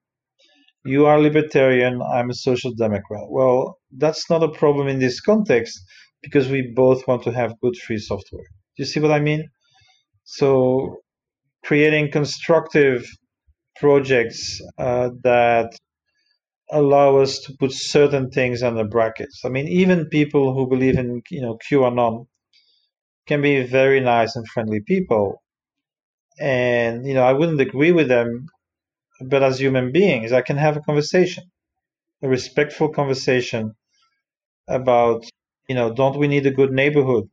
you are libertarian i'm a social democrat well that's not a problem in this context because we both want to have good free software. You see what I mean? So creating constructive projects uh, that allow us to put certain things under brackets. I mean, even people who believe in you know QAnon can be very nice and friendly people, and you know I wouldn't agree with them, but as human beings, I can have a conversation, a respectful conversation about you know, don't we need a good neighborhood?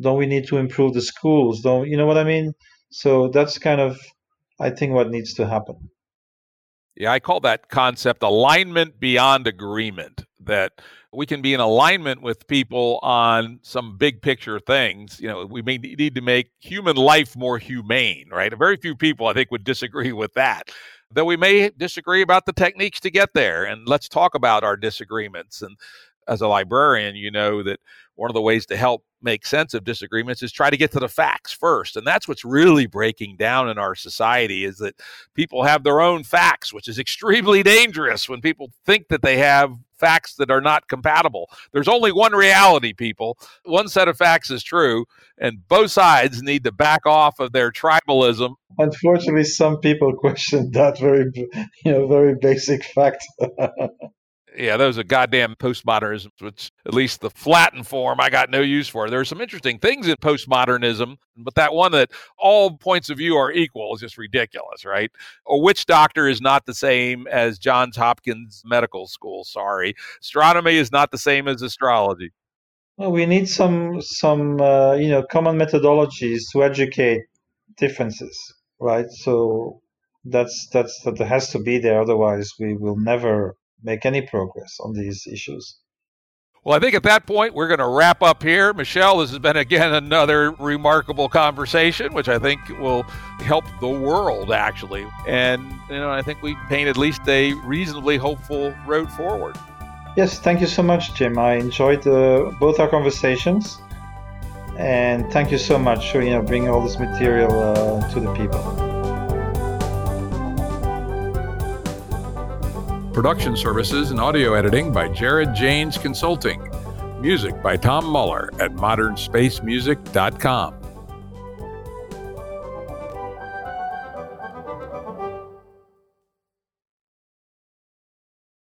Don't we need to improve the schools? Don't you know what I mean? So that's kind of, I think, what needs to happen. Yeah, I call that concept alignment beyond agreement. That we can be in alignment with people on some big picture things. You know, we may need to make human life more humane, right? Very few people, I think, would disagree with that. Though we may disagree about the techniques to get there, and let's talk about our disagreements. And as a librarian, you know that one of the ways to help make sense of disagreements is try to get to the facts first. And that's what's really breaking down in our society is that people have their own facts, which is extremely dangerous when people think that they have facts that are not compatible. There's only one reality, people. One set of facts is true, and both sides need to back off of their tribalism. Unfortunately, some people question that very, you know, very basic fact. yeah, those are goddamn postmodernism, which at least the flattened form I got no use for. There are some interesting things in postmodernism, but that one that all points of view are equal is just ridiculous, right? A witch doctor is not the same as Johns Hopkins Medical School. Sorry, astronomy is not the same as astrology. Well, we need some some uh, you know common methodologies to educate differences, right? So that's that's that has to be there. Otherwise, we will never make any progress on these issues. Well, I think at that point we're going to wrap up here. Michel, this has been again another remarkable conversation, which I think will help the world actually. And you know, I think we paint at least a reasonably hopeful road forward. Yes, thank you so much, Jim. I enjoyed uh, both our conversations, and thank you so much for you know bringing all this material uh, to the people. Production services and audio editing by Jared Janes Consulting. Music by Tom Muller at modernspacemusic.com.